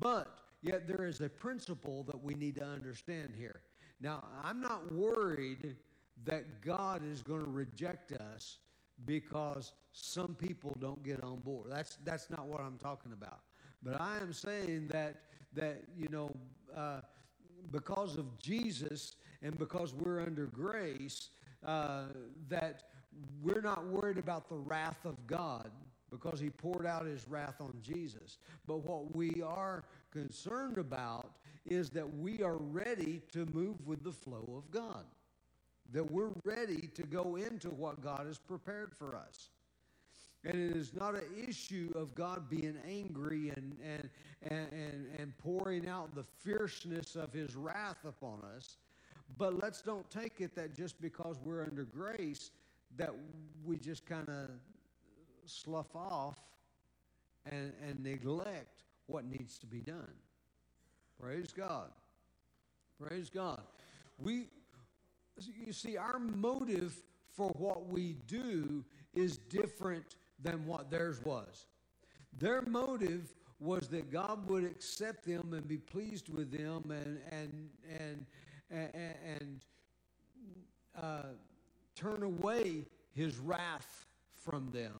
But yet, there is a principle that we need to understand here. Now, I'm not worried that God is going to reject us because some people don't get on board. That's, that's not what I'm talking about. But I am saying that, that you know, uh, because of Jesus and because we're under grace, uh, that we're not worried about the wrath of God because he poured out his wrath on Jesus. But what we are concerned about is that we are ready to move with the flow of God, that we're ready to go into what God has prepared for us. And it is not an issue of God being angry and, and, and, and, and pouring out the fierceness of his wrath upon us. But let's don't take it that just because we're under grace, that we just kind of slough off and, and neglect what needs to be done. Praise God. Praise God. We, you see, our motive for what we do is different than what theirs was. Their motive was that God would accept them and be pleased with them and and and and, and uh, turn away His wrath from them.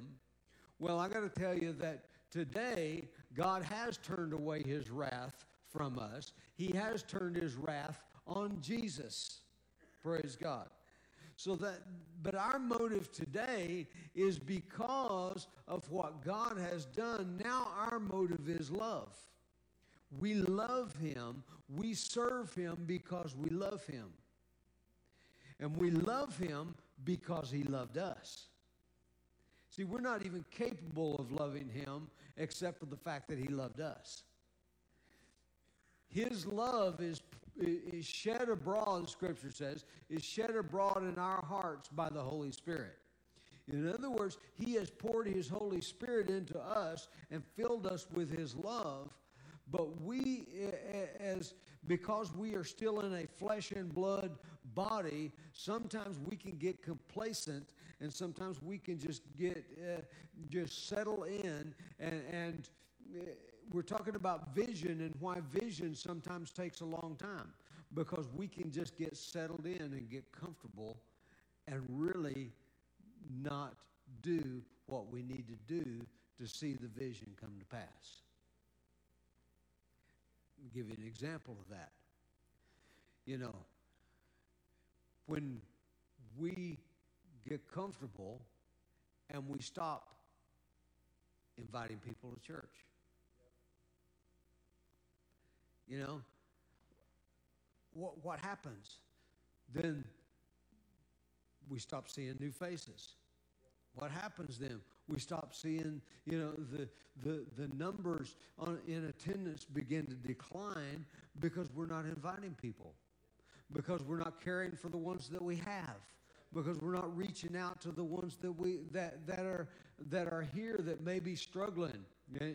Well, I got to tell you that today God has turned away His wrath from us. He has turned His wrath on Jesus. Praise God. So that, but our motive today is because of what God has done. Now our motive is love. We love Him. We serve Him because we love Him. And we love Him because He loved us. See, we're not even capable of loving Him except for the fact that He loved us. His love is is shed abroad, Scripture says, is shed abroad in our hearts by the Holy Spirit. In other words, He has poured His Holy Spirit into us and filled us with His love. But we, as because we are still in a flesh and blood body, sometimes we can get complacent, and sometimes we can just get uh, just settle in and and. We're talking about vision and why vision sometimes takes a long time because we can just get settled in and get comfortable and really not do what we need to do to see the vision come to pass. I'll give you an example of that. You know, when we get comfortable and we stop inviting people to church. You know, what, what happens? Then we stop seeing new faces. What happens then? We stop seeing, you know, the, the, the numbers on, in attendance begin to decline because we're not inviting people, because we're not caring for the ones that we have, because we're not reaching out to the ones that we that that are that are here that may be struggling,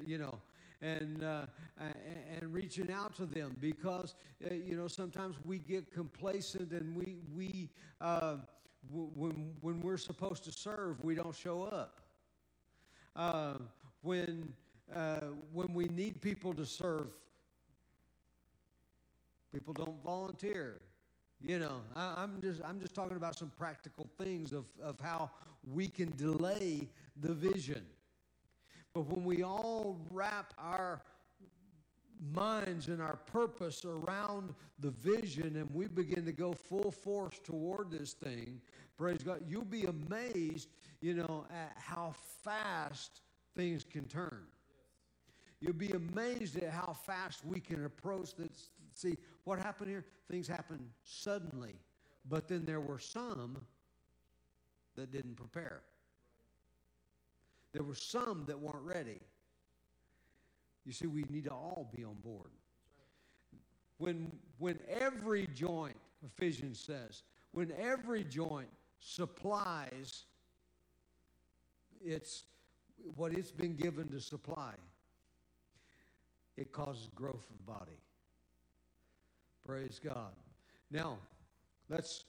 you know and uh, and reaching out to them because uh, you know sometimes we get complacent and we we uh, w- when when we're supposed to serve we don't show up. Uh, when uh, when we need people to serve, people don't volunteer. You know, I, am just I'm just talking about some practical things of, of how we can delay the vision. But when we all wrap our minds and our purpose around the vision and we begin to go full force toward this thing, praise God, you'll be amazed, you know, at how fast things can turn. You'll be amazed at how fast we can approach this. See, what happened here? Things happened suddenly. But then there were some that didn't prepare. There were some that weren't ready. You see, we need to all be on board. When, when every joint, Ephesians says, when every joint supplies it's what it's been given to supply, it causes growth of body. Praise God. Now, let's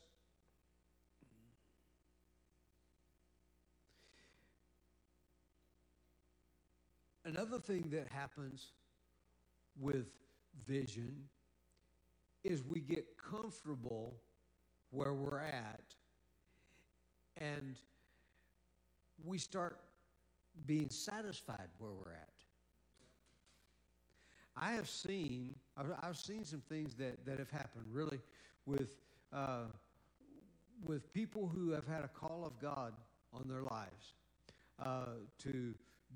Another thing that happens with vision is we get comfortable where we're at and we start being satisfied where we're at. I have seen, I've, I've seen some things that, that have happened really with, uh, with people who have had a call of God on their lives uh, to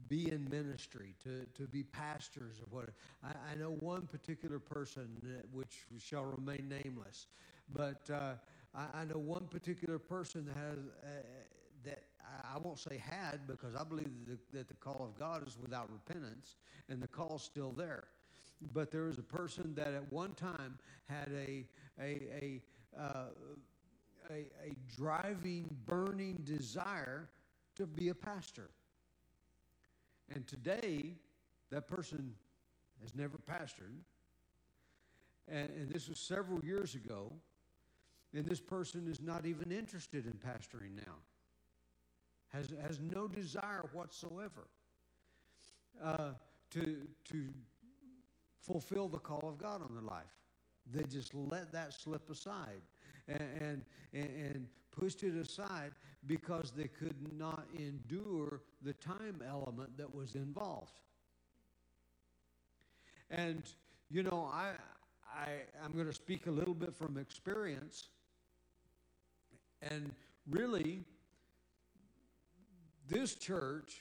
be in ministry, to, to be pastors or what. I, I know one particular person which shall remain nameless, but uh, I, I, know one particular person that has uh, that I won't say had because I believe that the, that the call of God is without repentance and the call's still there. But there was a person that at one time had a a a uh, a, a driving, burning desire to be a pastor. And today, that person has never pastored. And, and, this was several years ago. And this person is not even interested in pastoring now, has, has no desire whatsoever uh, to, to fulfill the call of God on their life. They just let that slip aside and, and, and pushed it aside because they could not endure the time element that was involved. And, you know, I, I, I'm going to speak a little bit from experience. And really, this church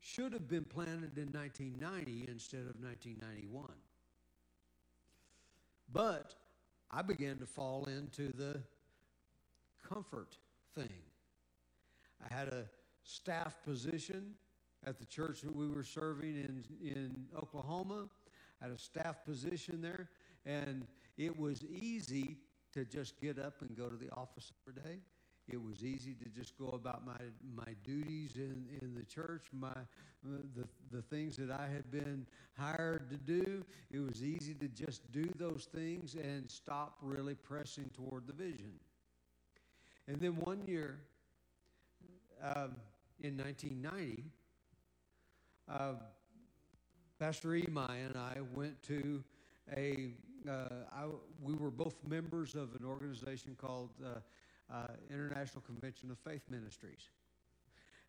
should have been planted in 1990 instead of 1991. But I began to fall into the comfort thing. I had a staff position at the church that we were serving in, in Oklahoma. I had a staff position there, and it was easy to just get up and go to the office every day. It was easy to just go about my, my duties in, in the church, my, the, the things that I had been hired to do. It was easy to just do those things and stop really pressing toward the vision. And then one year, um, in 1990, uh, Pastor Emai and I went to a. Uh, I, we were both members of an organization called uh, uh, International Convention of Faith Ministries.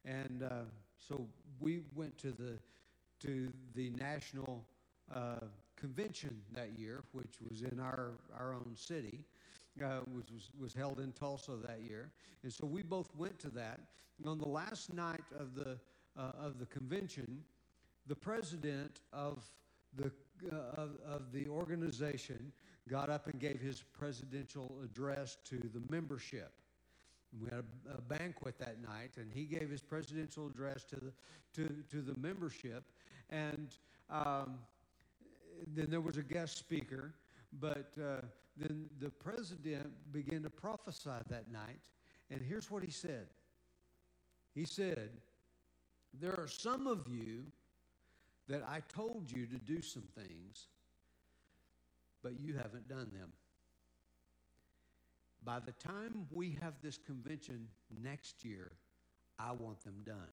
And uh, so we went to the, to the national uh, convention that year, which was in our, our own city, uh, was, was held in Tulsa that year. And so we both went to that. And on the last night of the, uh, of the convention, the president of the, uh, of, of the organization got up and gave his presidential address to the membership. We had a, a, banquet that night, and he gave his presidential address to the, to, to the membership. And um, then there was a guest speaker, but uh, then the president began to prophesy that night. And here's what he said He said, There are some of you that I told you to do some things but you haven't done them. By the time we have this convention next year, I want them done.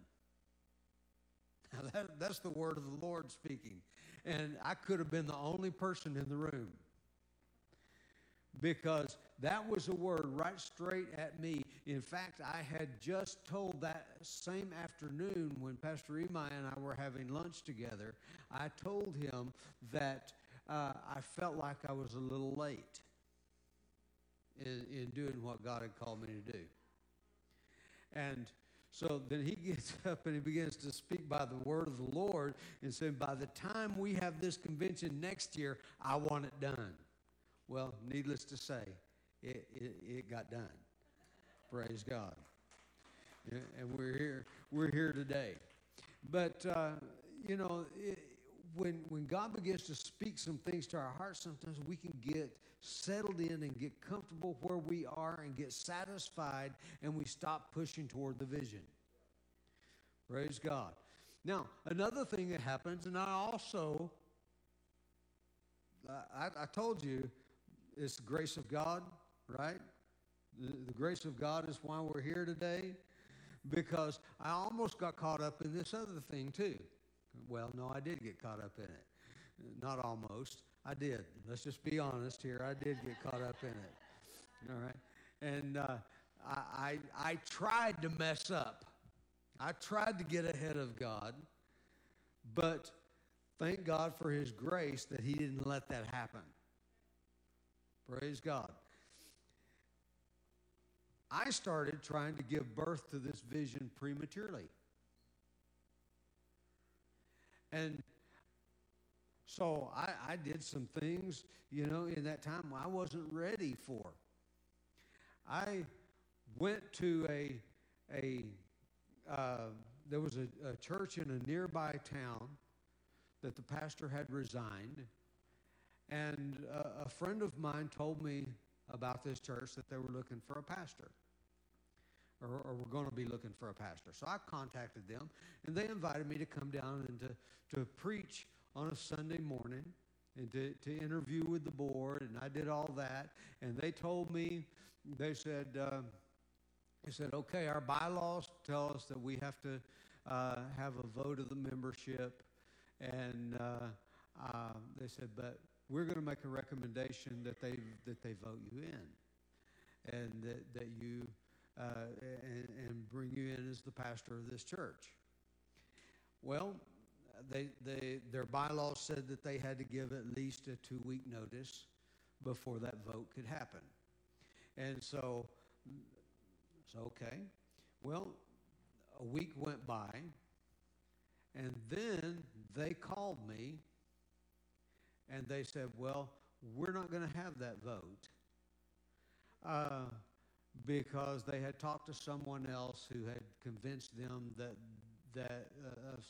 Now, that, that's the word of the Lord speaking. And I could have been the only person in the room because that was a word right straight at me. In fact, I had just told that same afternoon when Pastor Emai and I were having lunch together, I told him that uh, I felt like I was a little late in, in doing what God had called me to do. And so then he gets up and he begins to speak by the word of the Lord and said, By the time we have this convention next year, I want it done. Well, needless to say, it, it, it got done. Praise God. And we're here, we're here today. But, uh, you know, it, when, when God begins to speak some things to our hearts, sometimes we can get settled in and get comfortable where we are and get satisfied, and we stop pushing toward the vision. Praise God. Now, another thing that happens, and I also, I, I told you, it's the grace of God, right? The, the grace of God is why we're here today, because I almost got caught up in this other thing too. Well, no, I did get caught up in it. Not almost. I did. Let's just be honest here. I did get caught up in it. All right. And uh, I, I, I tried to mess up. I tried to get ahead of God, but thank God for His grace that He didn't let that happen. Praise God. I started trying to give birth to this vision prematurely. And so I, I did some things, you know, in that time I wasn't ready for. I went to a, a uh, there was a, a church in a nearby town that the pastor had resigned. And a, a friend of mine told me about this church that they were looking for a pastor or, or were going to be looking for a pastor. So I contacted them, and they invited me to come down and to, to preach on a Sunday morning and to, to interview with the board, and I did all that. And they told me, they said, uh, they said, okay, our bylaws tell us that we have to uh, have a vote of the membership, and uh, uh they said, but we're going to make a recommendation that they that they vote you in, and that that you uh, and, and bring you in as the pastor of this church. Well, they, they, their bylaws said that they had to give at least a two week notice before that vote could happen. And so, so okay. Well, a week went by, and then they called me and they said, Well, we're not going to have that vote. Uh, because they had talked to someone else who had convinced them that that uh,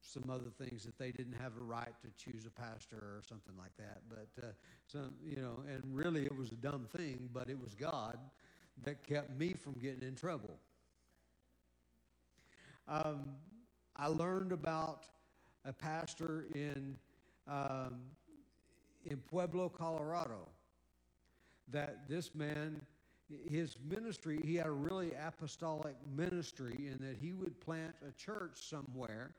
some other things that they didn't have a right to choose a pastor or something like that. But uh, some, you know, and really it was a dumb thing, but it was God that kept me from getting in trouble. Um, I learned about a pastor in um, in Pueblo, Colorado, that this man his ministry, he had a really apostolic ministry in that he would plant a church somewhere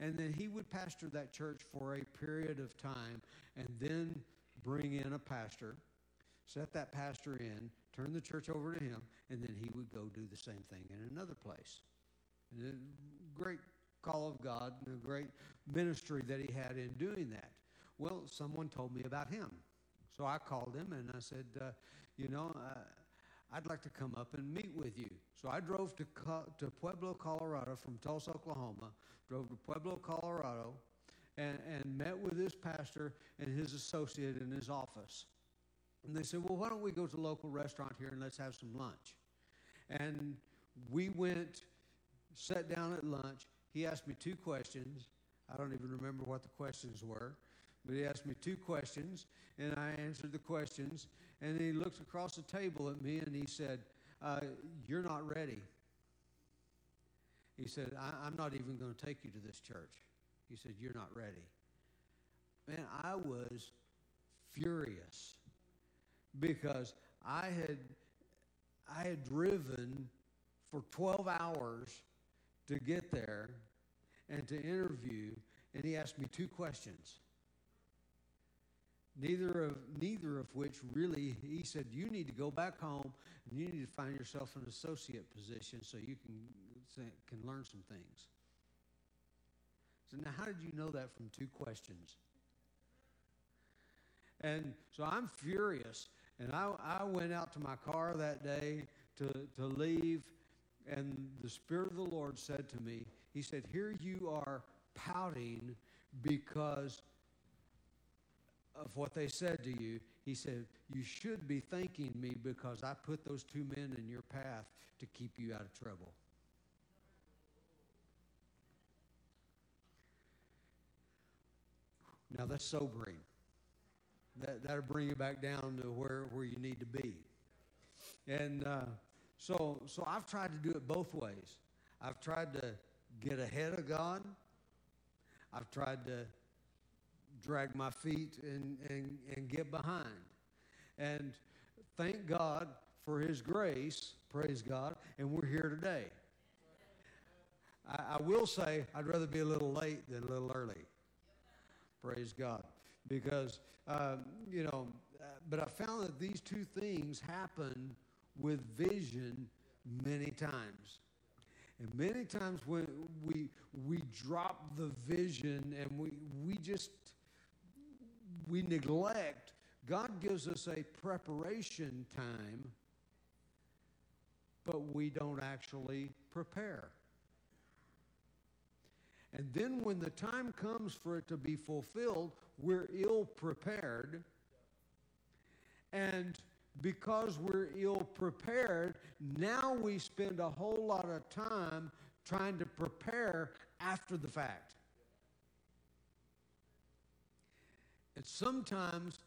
and then he would pastor that church for a period of time and then bring in a pastor, set that pastor in, turn the church over to him, and then he would go do the same thing in another place. A great call of God and the great ministry that he had in doing that. Well, someone told me about him. So I called him and I said, uh, you know, uh, I'd like to come up and meet with you. So I drove to, to Pueblo, Colorado from Tulsa, Oklahoma, drove to Pueblo, Colorado, and, and met with this pastor and his associate in his office. And they said, Well, why don't we go to a local restaurant here and let's have some lunch? And we went, sat down at lunch. He asked me two questions. I don't even remember what the questions were, but he asked me two questions, and I answered the questions. And he looked across the table at me and he said, uh, You're not ready. He said, I, am not even going to take you to this church. He said, You're not ready. Man, I was furious because I had I had driven for 12 hours to get there and to interview, and he asked me two questions. Neither of neither of which really he said you need to go back home and you need to find yourself an associate position so you can can learn some things. So now how did you know that from two questions? And so i'm furious and i, I went out to my car that day to, to leave and the spirit of the lord said to me he said here you are pouting because of what they said to you, he said, You should be thanking me because I put those two men in your path to keep you out of trouble. Now that's sobering. That, that'll bring you back down to where, where you need to be. And uh, so, so I've tried to do it both ways. I've tried to get ahead of God. I've tried to drag my feet and, and, and get behind. And thank God for His grace, praise God, and we're here today. I, I will say I'd rather be a little late than a little early. Praise God. Because, um, you know, uh, but I found that these two things happen with vision many times. And many times when we we drop the vision and we we just we neglect, God gives us a preparation time, but we don't actually prepare. And then when the time comes for it to be fulfilled, we're ill prepared. And because we're ill prepared, now we spend a whole lot of time trying to prepare after the fact. And sometimes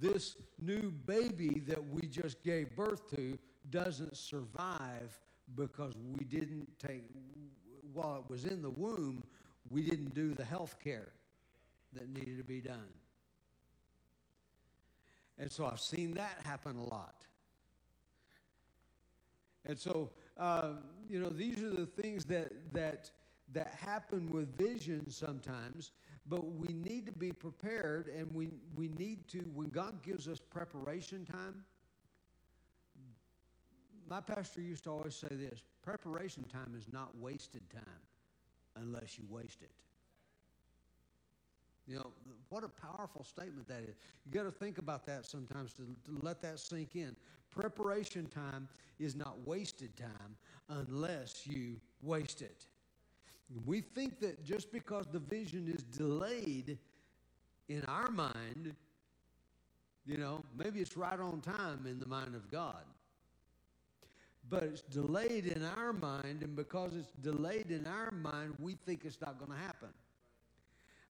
this new baby that we just gave birth to doesn't survive because we didn't take, while it was in the womb, we didn't do the health care that needed to be done. And so I've seen that happen a lot. And so, uh, you know, these are the things that, that, that happen with vision sometimes, but we need to be prepared and we, we need to, when God gives us preparation time, my pastor used to always say this preparation time is not wasted time unless you waste it. You know, what a powerful statement that is. You got to think about that sometimes to, to, let that sink in. Preparation time is not wasted time unless you waste it. We think that just because the vision is delayed in our mind, you know, maybe it's right on time in the mind of God. But it's delayed in our mind, and because it's delayed in our mind, we think it's not going to happen.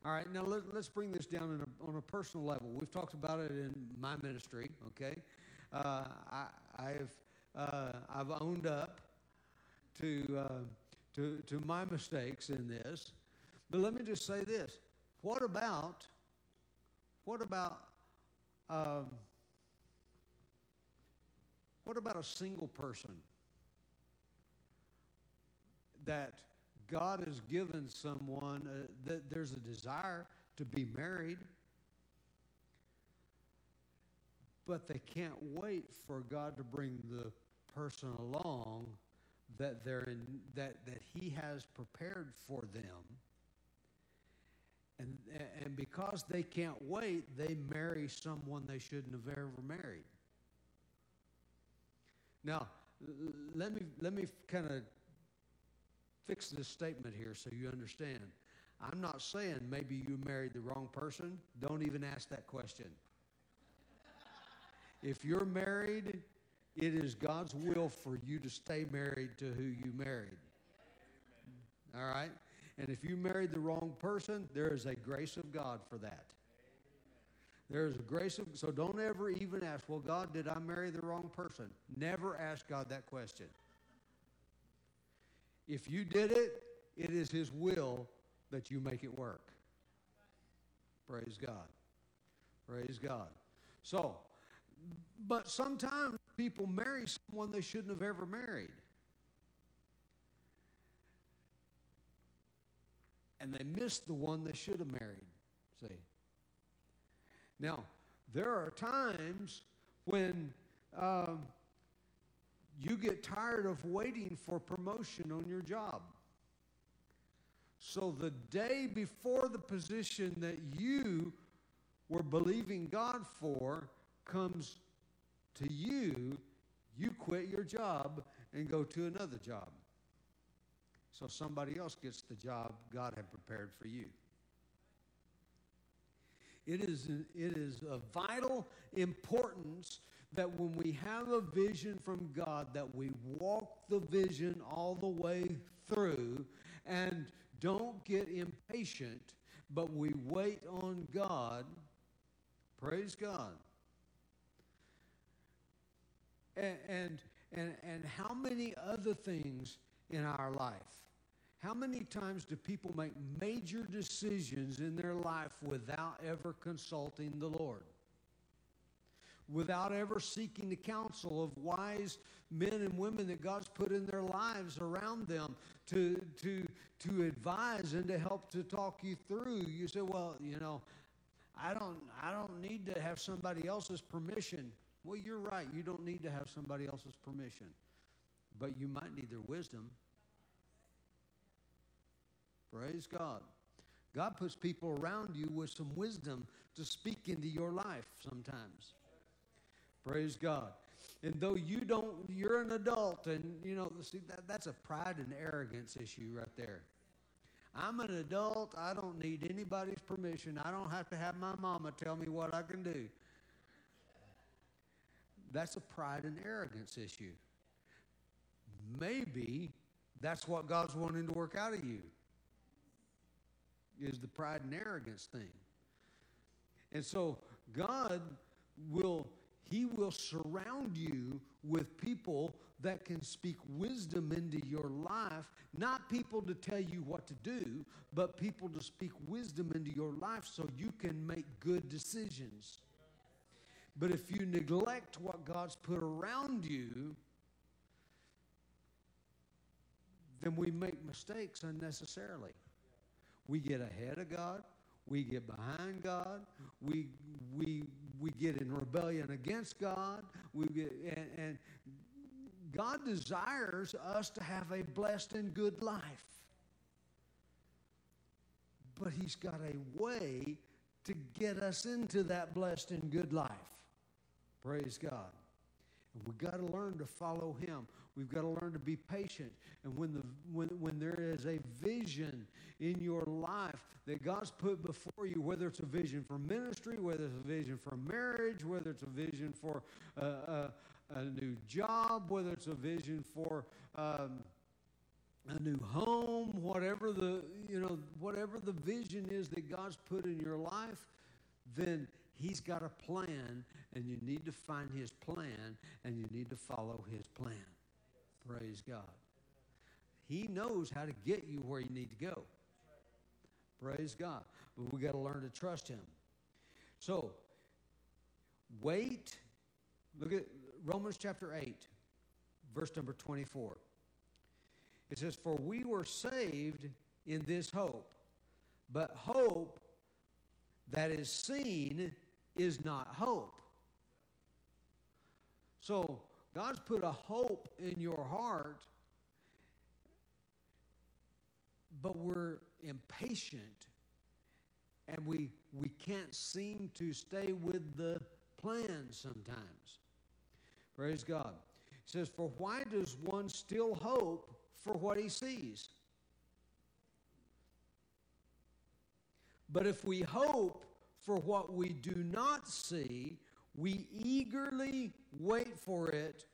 All right, now let, us bring this down a, on a personal level. We've talked about it in my ministry, okay? Uh, I, have uh, I've owned up to, uh, to, to my mistakes in this. But let me just say this. What about, what about, um, what about a single person that God has given someone uh, that there's a desire to be married, but they can't wait for God to bring the person along that they're in, that that He has prepared for them. And, and because they can't wait, they marry someone they shouldn't have ever married. Now, let me, let me kind of fix this statement here so you understand. I'm not saying maybe you married the wrong person. Don't even ask that question. if you're married, it is God's will for you to stay married to who you married. All right? And if you married the wrong person, there is a grace of God for that. There is a grace of so don't ever even ask, well, God, did I marry the wrong person? Never ask God that question. If you did it, it is His will that you make it work. Praise God. Praise God. So, but sometimes people marry someone they shouldn't have ever married. And they miss the one they should have married. See? Now, there are times when um, you get tired of waiting for promotion on your job. So the day before the position that you were believing God for comes to you, you quit your job and go to another job. So somebody else gets the job God had prepared for you. It is, it is of vital importance that when we have a vision from God, that we walk the vision all the way through and don't get impatient, but we wait on God. Praise God. And, and, and, and how many other things in our life? How many times do people make major decisions in their life without ever consulting the Lord? Without ever seeking the counsel of wise men and women that God's put in their lives around them to, to, to advise and to help to talk you through. You say, well, you know, I don't, I don't need to have somebody else's permission. Well, you're right. You don't need to have somebody else's permission, but you might need their wisdom. Praise God. God puts people around you with some wisdom to speak into your life sometimes. Praise God. And though you don't, you're an adult, and you know, see, that, that's a pride and arrogance issue right there. I'm an adult. I don't need anybody's permission. I don't have to have my mama tell me what I can do. That's a pride and arrogance issue. Maybe that's what God's wanting to work out of you is the pride and arrogance thing. And so God will he will surround you with people that can speak wisdom into your life, not people to tell you what to do, but people to speak wisdom into your life so you can make good decisions. But if you neglect what God's put around you, then we make mistakes unnecessarily. We get ahead of God, we get behind God, we, we, we get in rebellion against God, we get, and, and God desires us to have a blessed and good life. But He's got a way to get us into that blessed and good life. Praise God. We've got to learn to follow Him. We've got to learn to be patient. And when, the, when, when there is a vision in your life that God's put before you, whether it's a vision for ministry, whether it's a vision for marriage, whether it's a vision for a, a, a new job, whether it's a vision for um, a new home, whatever the you know whatever the vision is that God's put in your life, then He's got a plan, and you need to find His plan, and you need to follow His plan. Praise God. He knows how to get you where you need to go. Praise God. But we got to learn to trust Him. So, wait. Look at Romans chapter 8, verse number 24. It says, For we were saved in this hope, but hope that is seen is not hope. So, God's put a hope in your heart, but we're impatient and we, we can't seem to stay with the plan sometimes. Praise God. He says, For why does one still hope for what he sees? But if we hope for what we do not see, we eagerly wait for it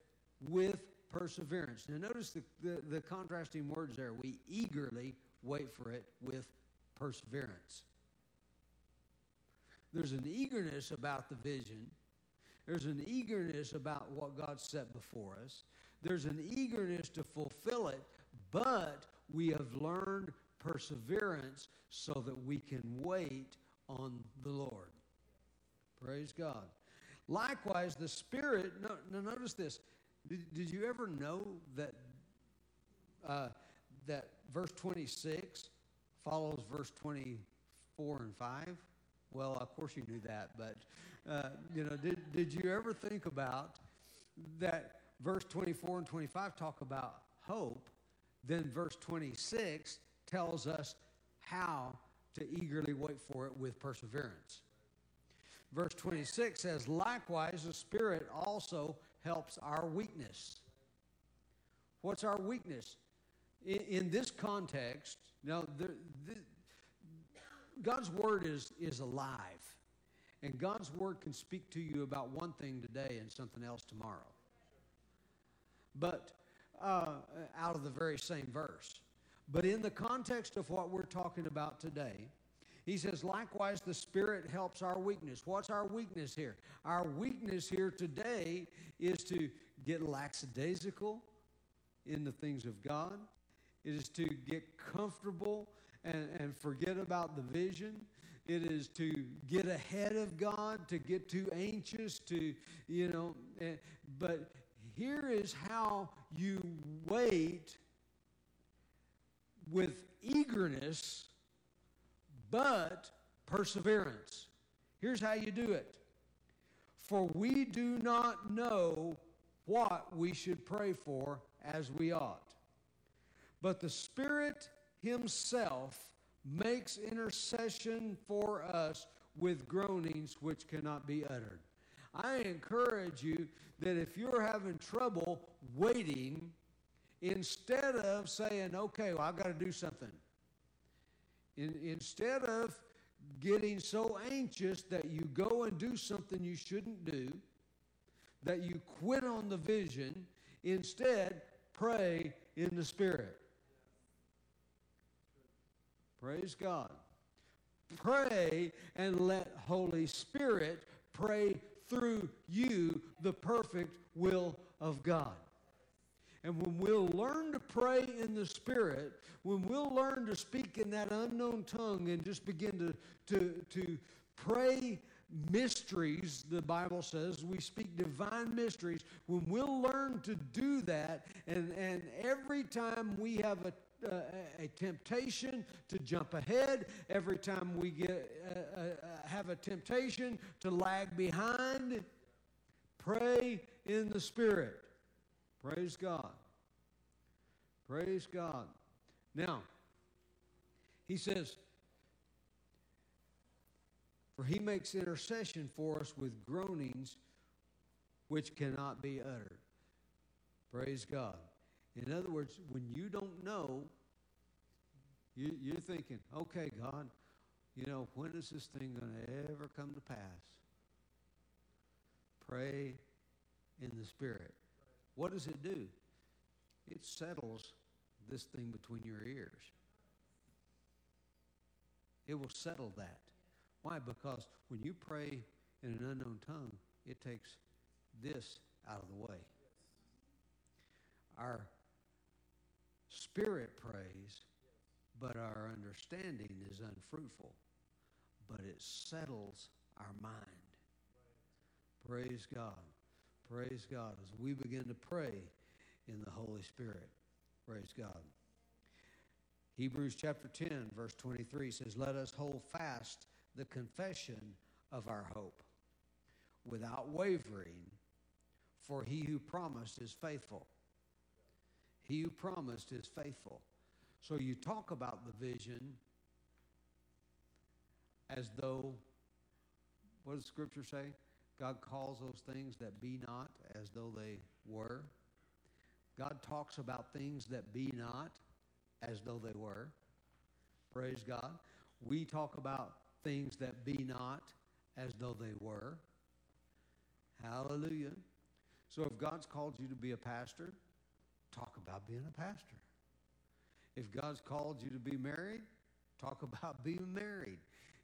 with perseverance. Now, notice the, the, the, contrasting words there. We eagerly wait for it with perseverance. There's an eagerness about the vision, there's an eagerness about what God set before us, there's an eagerness to fulfill it, but we have learned perseverance so that we can wait on the Lord. Praise God. Likewise, the Spirit, no, no notice this. Did, did, you ever know that, uh, that verse 26 follows verse 24 and 5? Well, of course you knew that, but, uh, you know, did, did you ever think about that verse 24 and 25 talk about hope, then verse 26 tells us how to eagerly wait for it with perseverance. Verse 26 says, Likewise, the Spirit also helps our weakness. What's our weakness? In, in this context, now, the, the, God's Word is, is alive. And God's Word can speak to you about one thing today and something else tomorrow. But uh, out of the very same verse. But in the context of what we're talking about today, he says, likewise, the Spirit helps our weakness. What's our weakness here? Our weakness here today is to get lackadaisical in the things of God, it is to get comfortable and, and forget about the vision. It is to get ahead of God, to get too anxious, to, you know. Eh, but here is how you wait with eagerness but perseverance. Here's how you do it. For we do not know what we should pray for as we ought. But the Spirit Himself makes intercession for us with groanings which cannot be uttered. I encourage you that if you're having trouble waiting, instead of saying, okay, well, I've got to do something, In, instead of getting so anxious that you go and do something you shouldn't do, that you quit on the vision, instead, pray in the Spirit. Praise God. Pray and let Holy Spirit pray through you the perfect will of God. And when we'll learn to pray in the Spirit, when we'll learn to speak in that unknown tongue and just begin to, to, to pray mysteries, the Bible says, we speak divine mysteries. When we'll learn to do that, and, and every time we have a uh, a temptation to jump ahead, every time we get uh, uh, have a temptation to lag behind, pray in the Spirit. Praise God. Praise God. Now, he says, For he makes intercession for us with groanings which cannot be uttered. Praise God. In other words, when you don't know, you, you're thinking, okay, God, you know, when is this thing going to ever come to pass? Pray in the Spirit. What does it do? It settles this thing between your ears. It will settle that. Why? Because when you pray in an unknown tongue, it takes this out of the way. Our spirit prays, but our understanding is unfruitful. But it settles our mind. Praise God. Praise God. As we begin to pray in the Holy Spirit. Praise God. Hebrews chapter 10, verse 23 says, Let us hold fast the confession of our hope without wavering, for he who promised is faithful. He who promised is faithful. So you talk about the vision as though, what does Scripture say? God calls those things that be not as though they were. God talks about things that be not as though they were. Praise God. We talk about things that be not as though they were. Hallelujah. So if God's called you to be a pastor, talk about being a pastor. If God's called you to be married, talk about being married.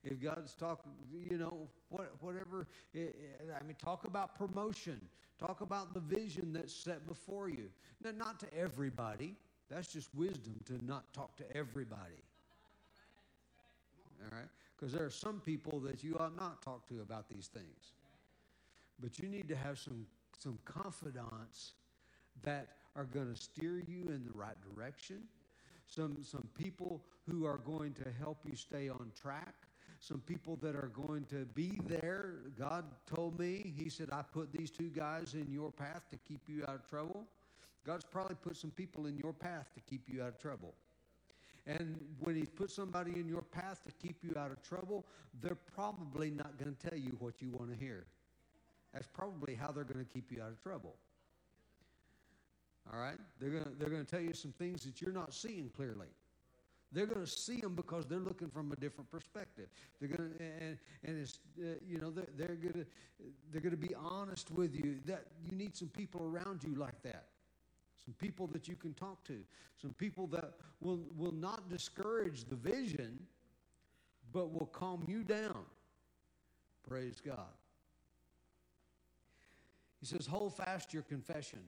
If God's talking, you know, what, whatever, I mean, talk about promotion. Talk about the vision that's set before you. Now, not to everybody. That's just wisdom to not talk to everybody. All right? Because there are some people that you ought not talk to about these things. But you need to have some, some confidants that are going to steer you in the right direction. Some, some people who are going to help you stay on track some people that are going to be there. God told me, He said, I put these two guys in your path to keep you out of trouble. God's probably put some people in your path to keep you out of trouble. And when He's put somebody in your path to keep you out of trouble, they're probably not going to tell you what you want to hear. That's probably how they're going to keep you out of trouble. All right? They're going to, they're going to tell you some things that you're not seeing clearly. They're going to see them because they're looking from a different perspective. They're going to, and, and it's, uh, you know, they're, they're going to, they're going to be honest with you. That you need some people around you like that. Some people that you can talk to. Some people that will, will not discourage the vision, but will calm you down. Praise God. He says, Hold fast your confession,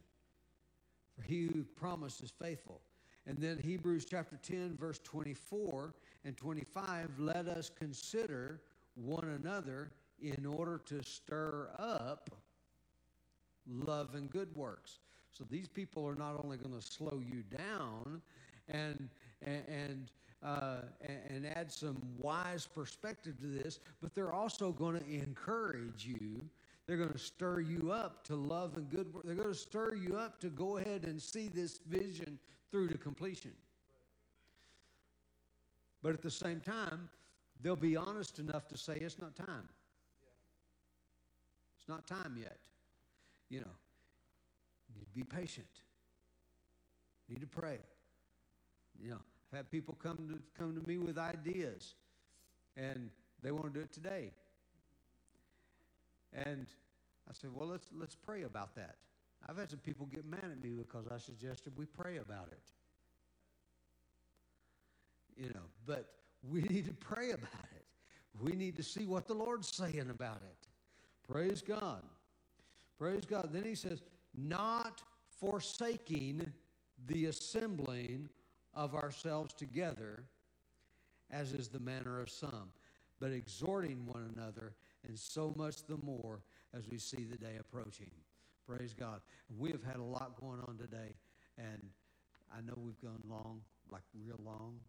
for he who promised is faithful. And then Hebrews chapter 10, verse 24 and 25 let us consider one another in order to stir up love and good works. So these people are not only going to slow you down and and uh, and add some wise perspective to this, but they're also going to encourage you. They're going to stir you up to love and good work. They're going to stir you up to go ahead and see this vision through to completion. But at the same time, they'll be honest enough to say it's not time. It's not time yet. You know, you need to be patient. You need to pray. You know, I've had people come to come to me with ideas, and they want to do it today. And I said, well, let's let's pray about that. I've had some people get mad at me because I suggested we pray about it. You know, but we need to pray about it. We need to see what the Lord's saying about it. Praise God. Praise God. Then he says, not forsaking the assembling of ourselves together, as is the manner of some, but exhorting one another, and so much the more as we see the day approaching. Praise God. We have had a lot going on today, and I know we've gone long, like real long.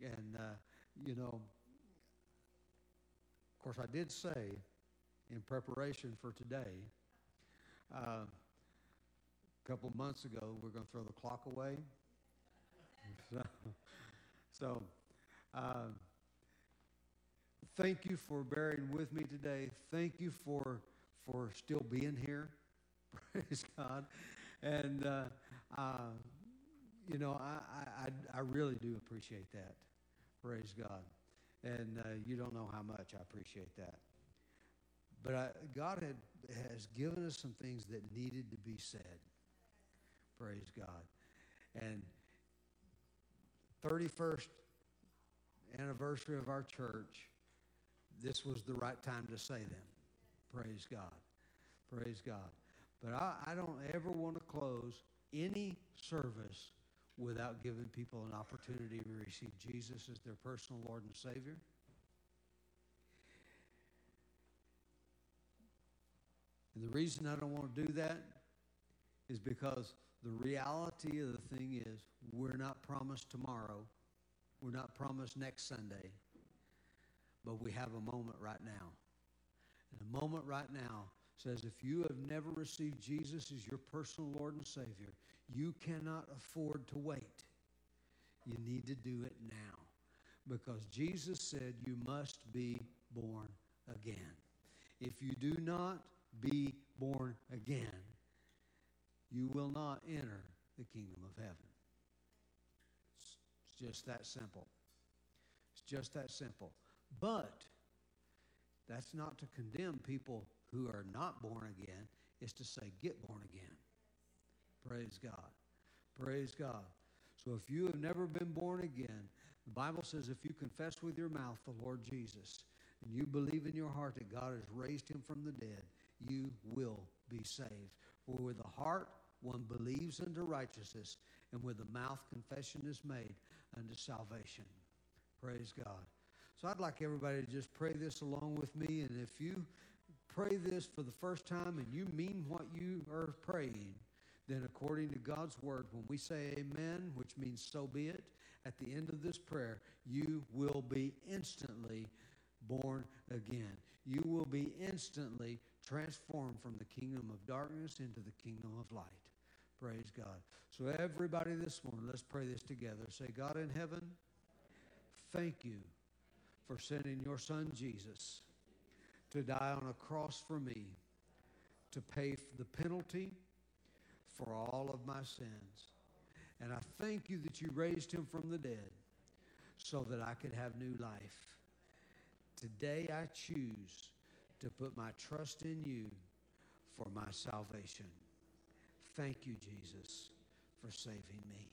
And, uh, you know, of course, I did say in preparation for today, uh, a couple months ago, we're going to throw the clock away. so, so uh, thank you for bearing with me today. Thank you for for still being here. Praise God. And, uh, uh, you know, I, I, I really do appreciate that. Praise God. And uh, you don't know how much I appreciate that. But I, God had, has given us some things that needed to be said. Praise God. And 31st anniversary of our church, this was the right time to say them. Praise God. Praise God. But I, I don't ever want to close any service without giving people an opportunity to receive Jesus as their personal Lord and Savior. And the reason I don't want to do that is because the reality of the thing is we're not promised tomorrow. We're not promised next Sunday. But we have a moment right now. And the moment right now says if you have never received Jesus as your personal Lord and Savior, you cannot afford to wait. You need to do it now. Because Jesus said you must be born again. If you do not be born again, you will not enter the kingdom of heaven. It's, just that simple. It's just that simple. But that's not to condemn people who are not born again. is to say, get born again. Praise God. Praise God. So if you have never been born again, the Bible says if you confess with your mouth the Lord Jesus and you believe in your heart that God has raised him from the dead, you will be saved. For with the heart one believes unto righteousness, and with the mouth confession is made unto salvation. Praise God. So I'd like everybody to just pray this along with me. And if you pray this for the first time and you mean what you are praying, then according to God's word, when we say amen, which means so be it, at the end of this prayer, you will be instantly born again. You will be instantly transformed from the kingdom of darkness into the kingdom of light. Praise God. So, everybody this morning, let's pray this together. Say, God in heaven, thank you for sending your son Jesus to die on a cross for me to pay the penalty for all of my sins. And I thank you that you raised him from the dead so that I could have new life. Today I choose to put my trust in you for my salvation. Thank you, Jesus, for saving me.